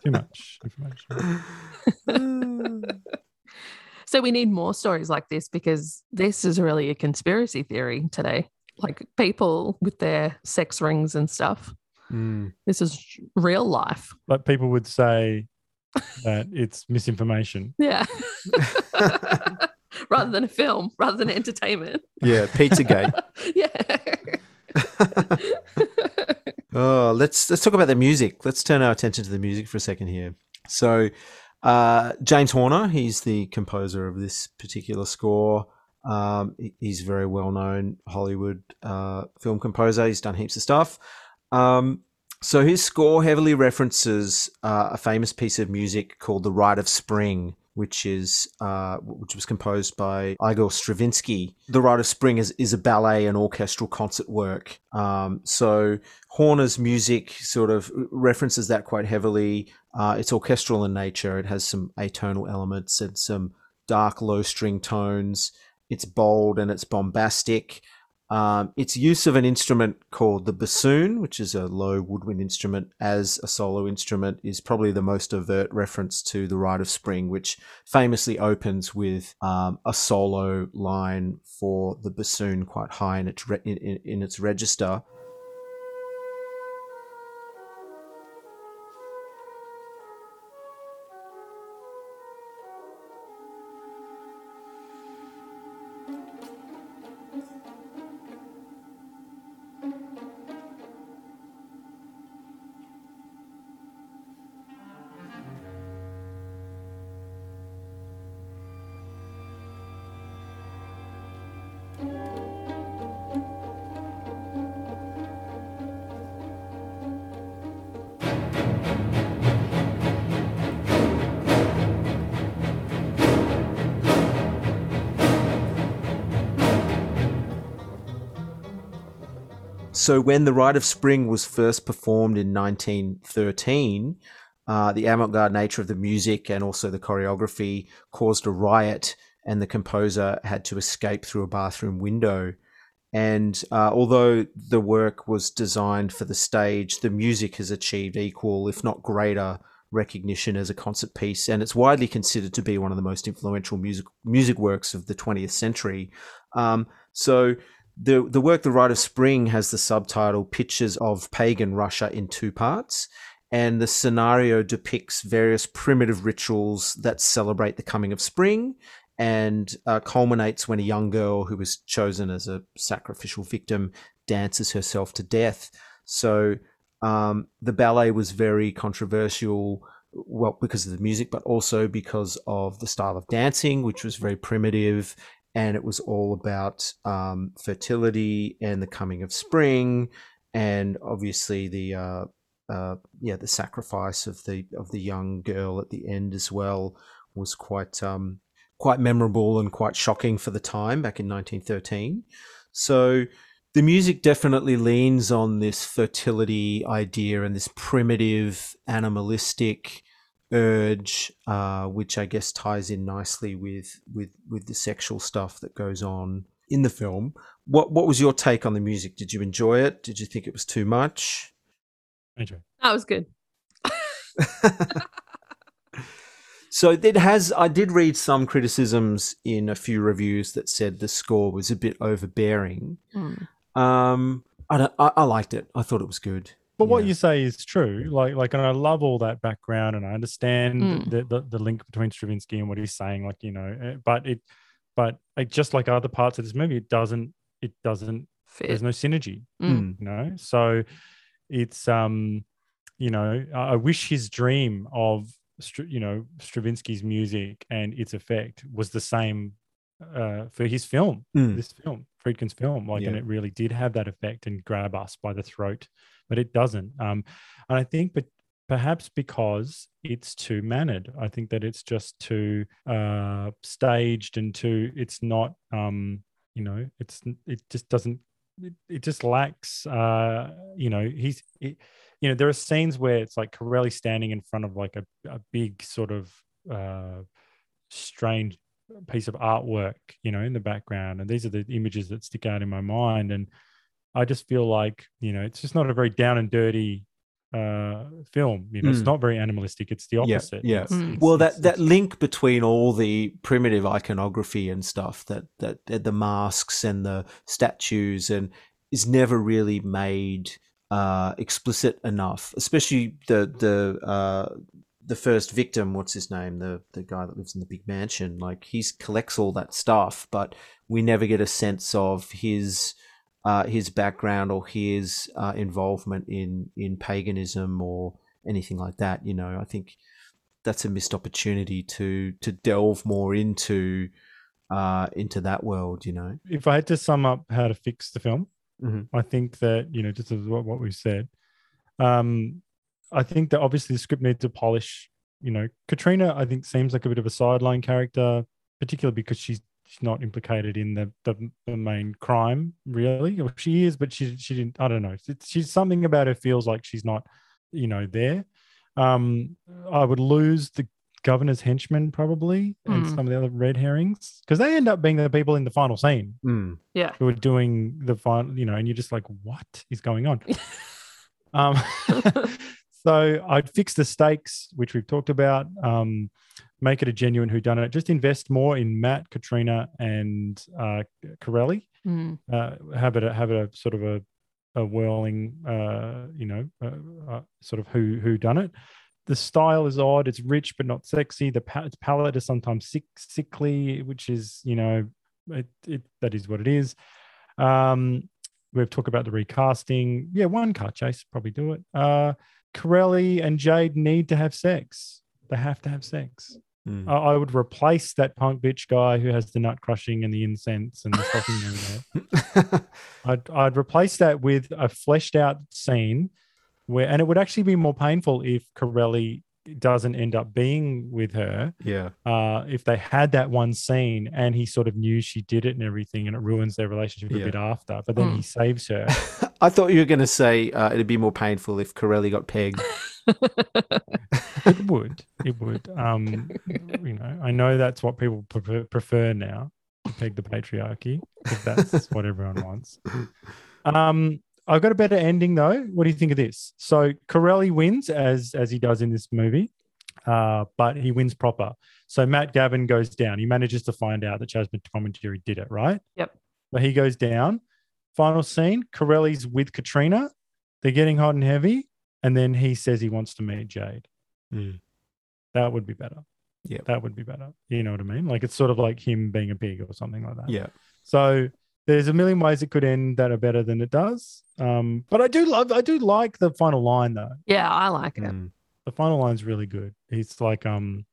Too much information. So we need more stories like this because this is really a conspiracy theory today. Like people with their sex rings and stuff. Mm. This is real life. But people would say that it's misinformation. Yeah. rather than a film, rather than entertainment. Yeah, Pizzagate. yeah. Oh, let's let's talk about the music. Let's turn our attention to the music for a second here. So, uh, James Horner, he's the composer of this particular score. Um, he's very well known Hollywood uh, film composer. He's done heaps of stuff. Um, so his score heavily references uh, a famous piece of music called "The Rite of Spring," which is uh, which was composed by Igor Stravinsky. "The Rite of Spring" is, is a ballet and orchestral concert work. Um, so Horner's music sort of references that quite heavily. Uh, it's orchestral in nature. It has some atonal elements and some dark low string tones. It's bold and it's bombastic. Um, its use of an instrument called the bassoon, which is a low woodwind instrument, as a solo instrument, is probably the most overt reference to the Rite of Spring, which famously opens with um, a solo line for the bassoon quite high in its re- in, in, in its register. So when the Rite of Spring was first performed in 1913, uh, the avant-garde nature of the music and also the choreography caused a riot, and the composer had to escape through a bathroom window. And uh, although the work was designed for the stage, the music has achieved equal, if not greater, recognition as a concert piece, and it's widely considered to be one of the most influential music music works of the 20th century. Um, so the the work The Rite of Spring has the subtitle Pictures of Pagan Russia in two parts. And the scenario depicts various primitive rituals that celebrate the coming of spring and uh, culminates when a young girl who was chosen as a sacrificial victim dances herself to death. So um, the ballet was very controversial, well, because of the music, but also because of the style of dancing, which was very primitive and it was all about um, fertility and the coming of spring, and obviously the uh, uh, yeah the sacrifice of the of the young girl at the end as well was quite um, quite memorable and quite shocking for the time back in 1913. So the music definitely leans on this fertility idea and this primitive animalistic urge, uh, which I guess ties in nicely with with with the sexual stuff that goes on in the film. What what was your take on the music? Did you enjoy it? Did you think it was too much? Enjoy. That was good. So it has. I did read some criticisms in a few reviews that said the score was a bit overbearing. Mm. Um, I, don't, I I liked it. I thought it was good. But what Yeah. you say is true. Like, like, and I love all that background, and I understand Mm. the, the the link between Stravinsky and what he's saying. Like, you know, eh, but it, but like, just like other parts of this movie, it doesn't, it doesn't. Fit. There's no synergy. Mm. You know, so it's um, you know, I I wish his dream of you know Stravinsky's music and its effect was the same uh, for his film, Mm. this film, Friedkin's film. Like, and it really did have that effect and grab us by the throat, but it doesn't. Um, and I think, but perhaps because it's too mannered, I think that it's just too uh, staged and too. It's not, um, you know, it's it just doesn't. It, it just lacks. Uh, you know, he's. It, you know, there are scenes where it's like Corelli standing in front of like a, a big sort of uh, strange piece of artwork, you know, in the background. And these are the images that stick out in my mind. And I just feel like, you know, it's just not a very down and dirty uh film you know it's Mm. not very animalistic it's the opposite yeah. It's- Mm. it's- well, that it's- that it's- link between all the primitive iconography and stuff that that that the masks and the statues and is never really made uh, explicit enough. Especially the the uh, the first victim. What's his name? The the guy that lives in the big mansion. Like he collects all that stuff, but we never get a sense of his. Uh, his background or his uh, involvement in in paganism or anything like that, you know, I think that's a missed opportunity to to delve more into uh into that world you know if i had to sum up how to fix the film Mhm. i think that you know just as what, what we've said um i think that obviously the script needs to polish you know katrina i think seems like a bit of a sideline character particularly because she's she's not implicated in the the, the main crime really or she is but she she didn't i don't know it's, she's something about her feels like she's not you know there um i would lose the governor's henchmen probably and Mm. some of the other red herrings because they end up being the people in the final scene Mm. Yeah. who are doing the final, you know, and you're just like, what is going on? um, so I'd fix the stakes, which we've talked about, um, make it a genuine who done it. Just invest more in Matt, Katrina, and uh, Corelli. Mm. Uh, have it a, have it a sort of a, a whirling, uh, you know, uh, uh, sort of who who done it. The style is odd. It's rich but not sexy. The pa- its palette is sometimes sick, sickly, which is you know, it, it that is what it is. Um, we've talked about the recasting. Yeah, one car chase probably do it. Uh, Corelli and Jade need to have sex. They have to have sex. Mm. I, I would replace that punk bitch guy who has the nut crushing and the incense and the stocking area. I'd I'd replace that with a fleshed out scene where, and it would actually be more painful if Corelli doesn't end up being with her. yeah Uh, if they had that one scene and he sort of knew she did it and everything, and it ruins their relationship a bit after, but then he Mm. saves her. i thought you were going to say uh, it'd be more painful if corelli got pegged it would. It would. Um, you know, I know that's what people prefer, prefer now to peg the patriarchy if that's what everyone wants. Um, I've got a better ending though. What do you think of this? So Corelli wins as as he does in this movie, uh, but he wins proper. So Matt Gavin goes down. He manages to find out that Jasmine Commentary did it, right? Yep. But he goes down. Final scene: Corelli's with Katrina. They're getting hot and heavy, and then he says he wants to meet Jade. Mm. That would be better. Yeah. That would be better. You know what I mean? Like it's sort of like him being a pig or something like that. yeah So there's a million ways it could end that are better than it does. Um, but I do love, I do like the final line though. Yeah, I like it. Mm. The final line's really good. He's like, um,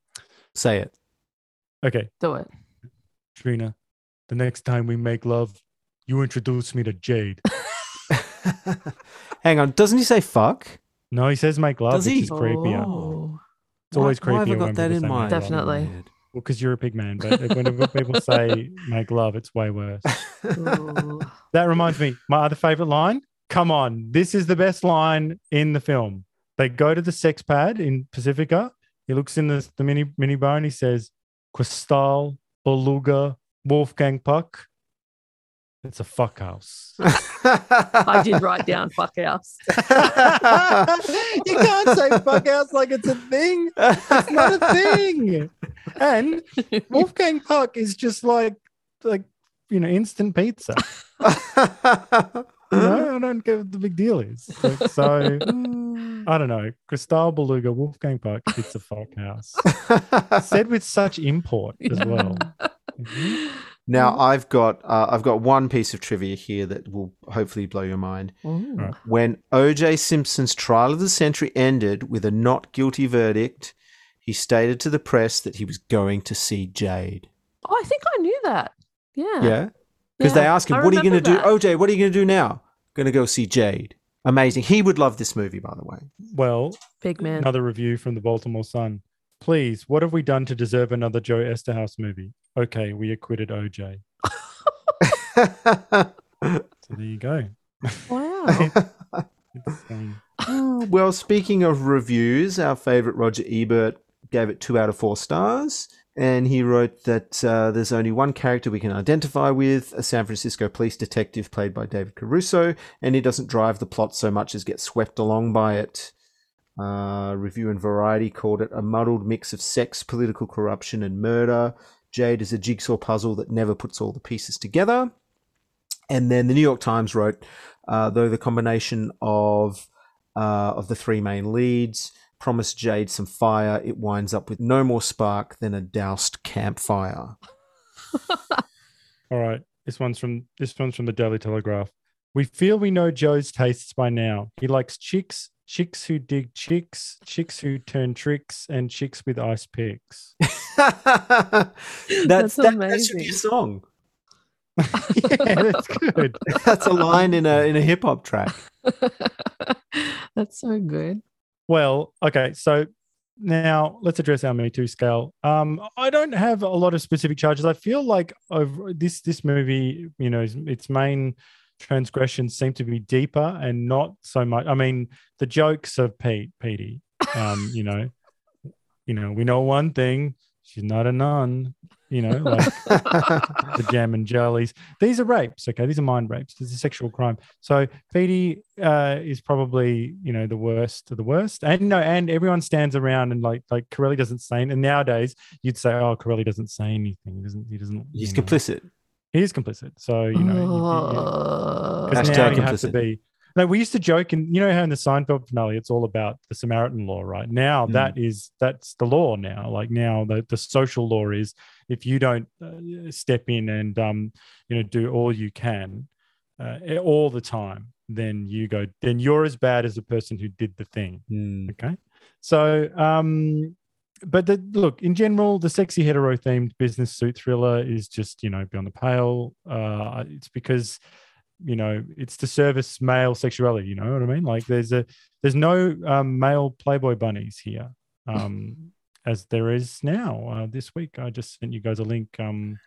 say it okay, Do it. Trina, the next time we make love, you introduced me to Jade. hang on doesn't he say fuck No, he says make love, Does which he? is creepier. Oh. It's always Why- why have I got that in say my love. Definitely. in my head? Well, because you're a pig man, but whenever people say make love, it's way worse. That reminds me, my other favorite line. Come on, this is the best line in the film. They go to the sex pad in Pacifica. He looks in the, the mini mini bar and he says, Cristal, Beluga, Wolfgang Puck. It's a fuck house. I did write down fuck house. you can't say fuck house like it's a thing. It's not a thing. And Wolfgang Puck is just like like you know instant pizza. You know, I don't get what the big deal is. Like, so I don't know. Cristal Beluga, Wolfgang Puck, it's a folk house. Said with such import as well. Mm-hmm. Now I've got uh, I've got one piece of trivia here that will hopefully blow your mind. Ooh. When O.J. Simpson's trial of the century ended with a not guilty verdict, he stated to the press that he was going to see Jade. Oh, I think I knew that. Yeah. Yeah, because they Yeah, asked him, I "What are you going to do. O.J.? What are you going to do now?" Going to go see Jade. Amazing. He would love this movie, by the way. Well, Big man. another review from the Baltimore Sun. Please, what have we done to deserve another Joe Eszterhas movie? Okay, we acquitted OJ. So there you go. Wow. Um, Oh, well, speaking of reviews, our favorite Roger Ebert gave it two out of four stars. And he wrote that uh, there's only one character we can identify with, a San Francisco police detective played by David Caruso, and he doesn't drive the plot so much as get swept along by it. Uh, Review and Variety called it a muddled mix of sex, political corruption, and murder. Jade is a jigsaw puzzle that never puts all the pieces together. And then the New York Times wrote, uh, though the combination of uh, of the three main leads promised Jade some fire, it winds up with no more spark than a doused campfire. all right. This one's from this one's from the Daily Telegraph. We feel we know Joe's tastes by now. He likes chicks, chicks who dig chicks, chicks who turn tricks, and chicks with ice picks. that's That's that, that should be a amazing. song. yeah, that's good. That's a line in a in a hip hop track. That's so good. Well, okay, so now let's address our Me Too scale. Um, I don't have a lot of specific charges. I feel like over this this movie, you know, its main transgressions seem to be deeper and not so much. I mean, the jokes of Pete, Petey, um, you know, you know, we know one thing: she's not a nun. You know, like the jam and jellies. These are rapes, okay? These are mind rapes. This is a sexual crime. So Petey uh, is probably, you know, the worst of the worst. And no, and everyone stands around and like like Corelli doesn't say. And nowadays you'd say, oh, Corelli doesn't say anything. He doesn't. He doesn't. He's you know, complicit. He is complicit. So you know, you- you- because Hashtag now you have to be. No, we used to joke, and you know how in the Seinfeld finale, it's all about the Samaritan law, right? Now Mm. that is that's the law. Now, like now, the, the social law is if you don't uh, step in and um, you know, do all you can, uh, all the time, then you go, then you're as bad as the person who did the thing. Hmm. Okay. So, um, but the, look, in general, the sexy hetero themed business suit thriller is just, you know, beyond the pale. Uh, it's because, you know, it's to service male sexuality. You know what I mean? Like there's a, there's no um, male Playboy bunnies here, um, as there is now. Uh, this week, I just sent you guys a link. Um,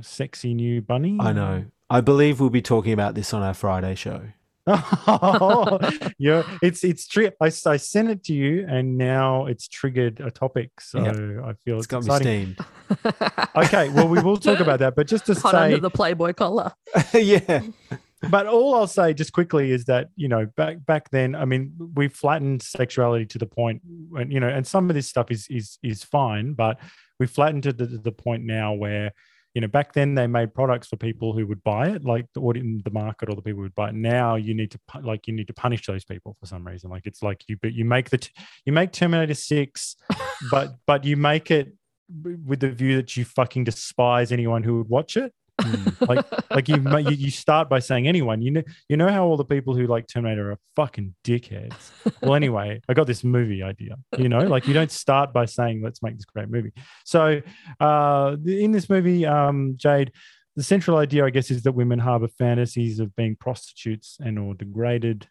sexy new bunny. I know. I believe we'll be talking about this on our Friday show. Oh, yeah, it's it's tri- I, I sent it to you, and now it's triggered a topic. So Yeah. I feel It's it's, got me exciting. steamed. Okay, well, we will talk about that, but just to Hot say, under the Playboy collar. yeah. but all I'll say just quickly is that you know back back then, I mean, we flattened sexuality to the and you know, and some of this stuff is is is fine, but we flattened it to the, the point now where you know back then they made products for people who would buy it, like the in the market or the people who would buy it. Now you need to like you need to punish those people for some reason. Like it's like you but you make the you make Terminator Six, but but you make it with the view that you fucking despise anyone who would watch it like like you, you you start by saying anyone. You know you know how all the people who like terminator are fucking dickheads? Well anyway i got this movie idea you know? Like you don't start by saying let's make this great movie. So uh in this movie um jade the central idea i guess is that women harbor fantasies of being prostitutes and or degraded.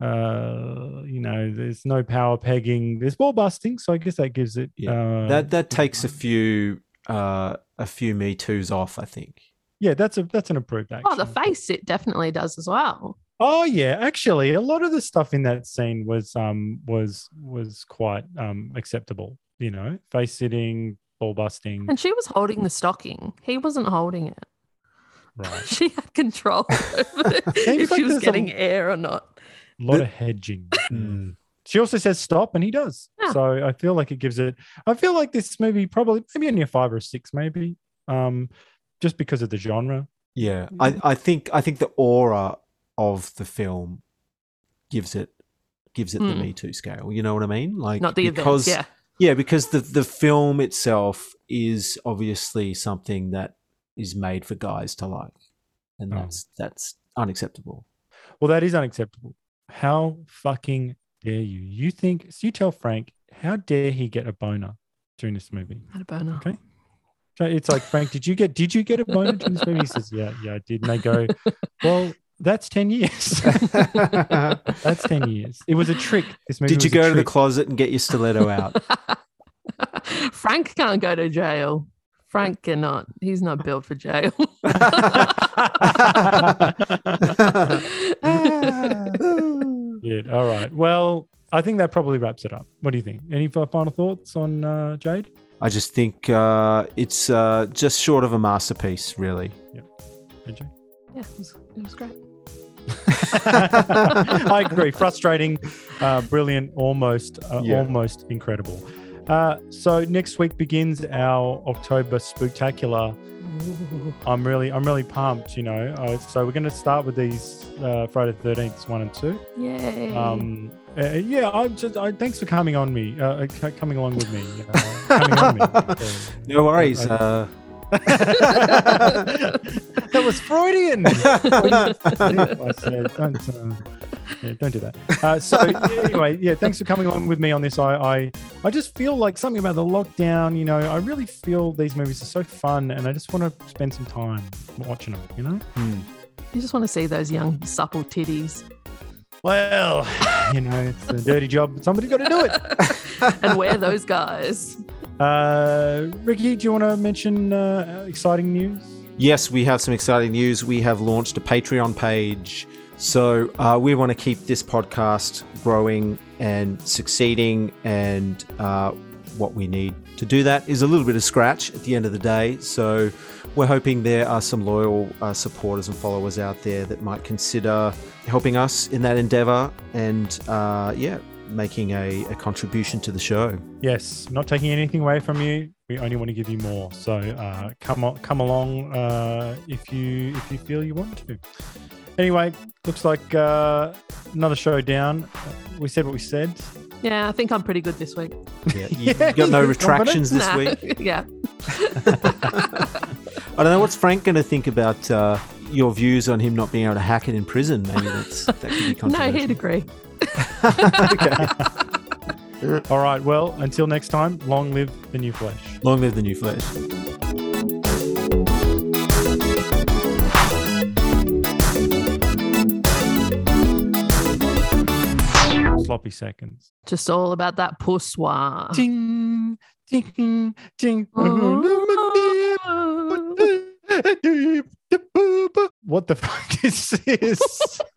Uh you know there's no power pegging. There's ball busting so i guess that gives it Yeah. uh, that that takes a few uh a few me toos off, I think. Yeah that's a that's an improved action Oh, the face it definitely does as well. Oh yeah, actually, a lot of the stuff in that scene was um was was quite um acceptable. You know, face sitting, ball busting. And she was holding the stocking. He wasn't holding it. Right, She had control over if like she was there's a- getting air or not. a lot The- of hedging. Hmm. She also says stop, and he does. Yeah. So I feel like it gives it. I feel like this movie probably maybe only a five or a six, maybe, um, just because of the genre. Yeah, I, I think I think the aura of the film gives it gives it the Hmm. Me Too scale. You know what I mean? Like Not the because events. yeah, because the the film itself is obviously something that is made for guys to like, and Oh. that's that's unacceptable. Well, that is unacceptable. How fucking dare you? You think so you tell Frank how dare he get a boner during this movie? Had a boner. Okay. So it's like Frank, did you get did you get a boner in this movie? He says, Yeah, yeah, I did. And they go, Well, that's ten years. that's ten years. It was a trick. This movie Did you go to the closet and get your stiletto out? Frank can't go to jail. Frank cannot. He's not built for jail. Yeah. All right. Well, I think that probably wraps it up. What do you think? Any final thoughts on uh, Jade? I just think uh, it's uh, just short of a masterpiece, really. AJ? yeah, it was, it was great. I agree. Frustrating, uh, brilliant, almost, uh, Yeah. almost incredible. Uh, so next week begins our October spectacular. I'm really, I'm really pumped. You know, uh, so we're going to start with these uh, Friday the Thirteenth one and two. Yay. Um, uh, yeah, I'm just. I, thanks for coming on me, uh, uh, coming along with me. Uh, coming on me. Uh, No worries. I- Uh, that was Freudian. Don't, uh, yeah, don't do that. Uh, so anyway, yeah, thanks for coming along with me on this. I, I, I just feel like something about the lockdown. You know, I really feel these movies are so fun, and I just want to spend some time watching them. You know. hmm. you just want to see those young, supple titties Well, you know, it's a dirty job. but Somebody got to do it. and wear those guys. Uh, Ricky, do you want to mention uh, exciting news? Yes, we have some exciting news. We have launched a Patreon page. So uh, we want to keep this podcast growing and succeeding. And uh, what we need to do that is a little bit of scratch at the end of the day. So we're hoping there are some loyal uh, supporters and followers out there that might consider helping us in that endeavor and, uh, yeah, making a, a contribution to the show. Yes, not taking anything away from you. We only want to give you more. So uh, come on, come along uh, if you if you feel you want to. Anyway, looks like uh, another show down. Uh, we said what we said. Yeah, I think I'm pretty good this week. Yeah, you Yeah, got no retractions this Nah, week. yeah. I don't know what's Frank going to think about uh, your views on him not being able to hack it in prison. Maybe that's that could be No, controversial. he'd agree. All right. Well, until next time, long live the new flesh. Long live the new flesh. Sloppy seconds. Just all about that poussoir. Ding, ding, ding. Oh. What the fuck is this?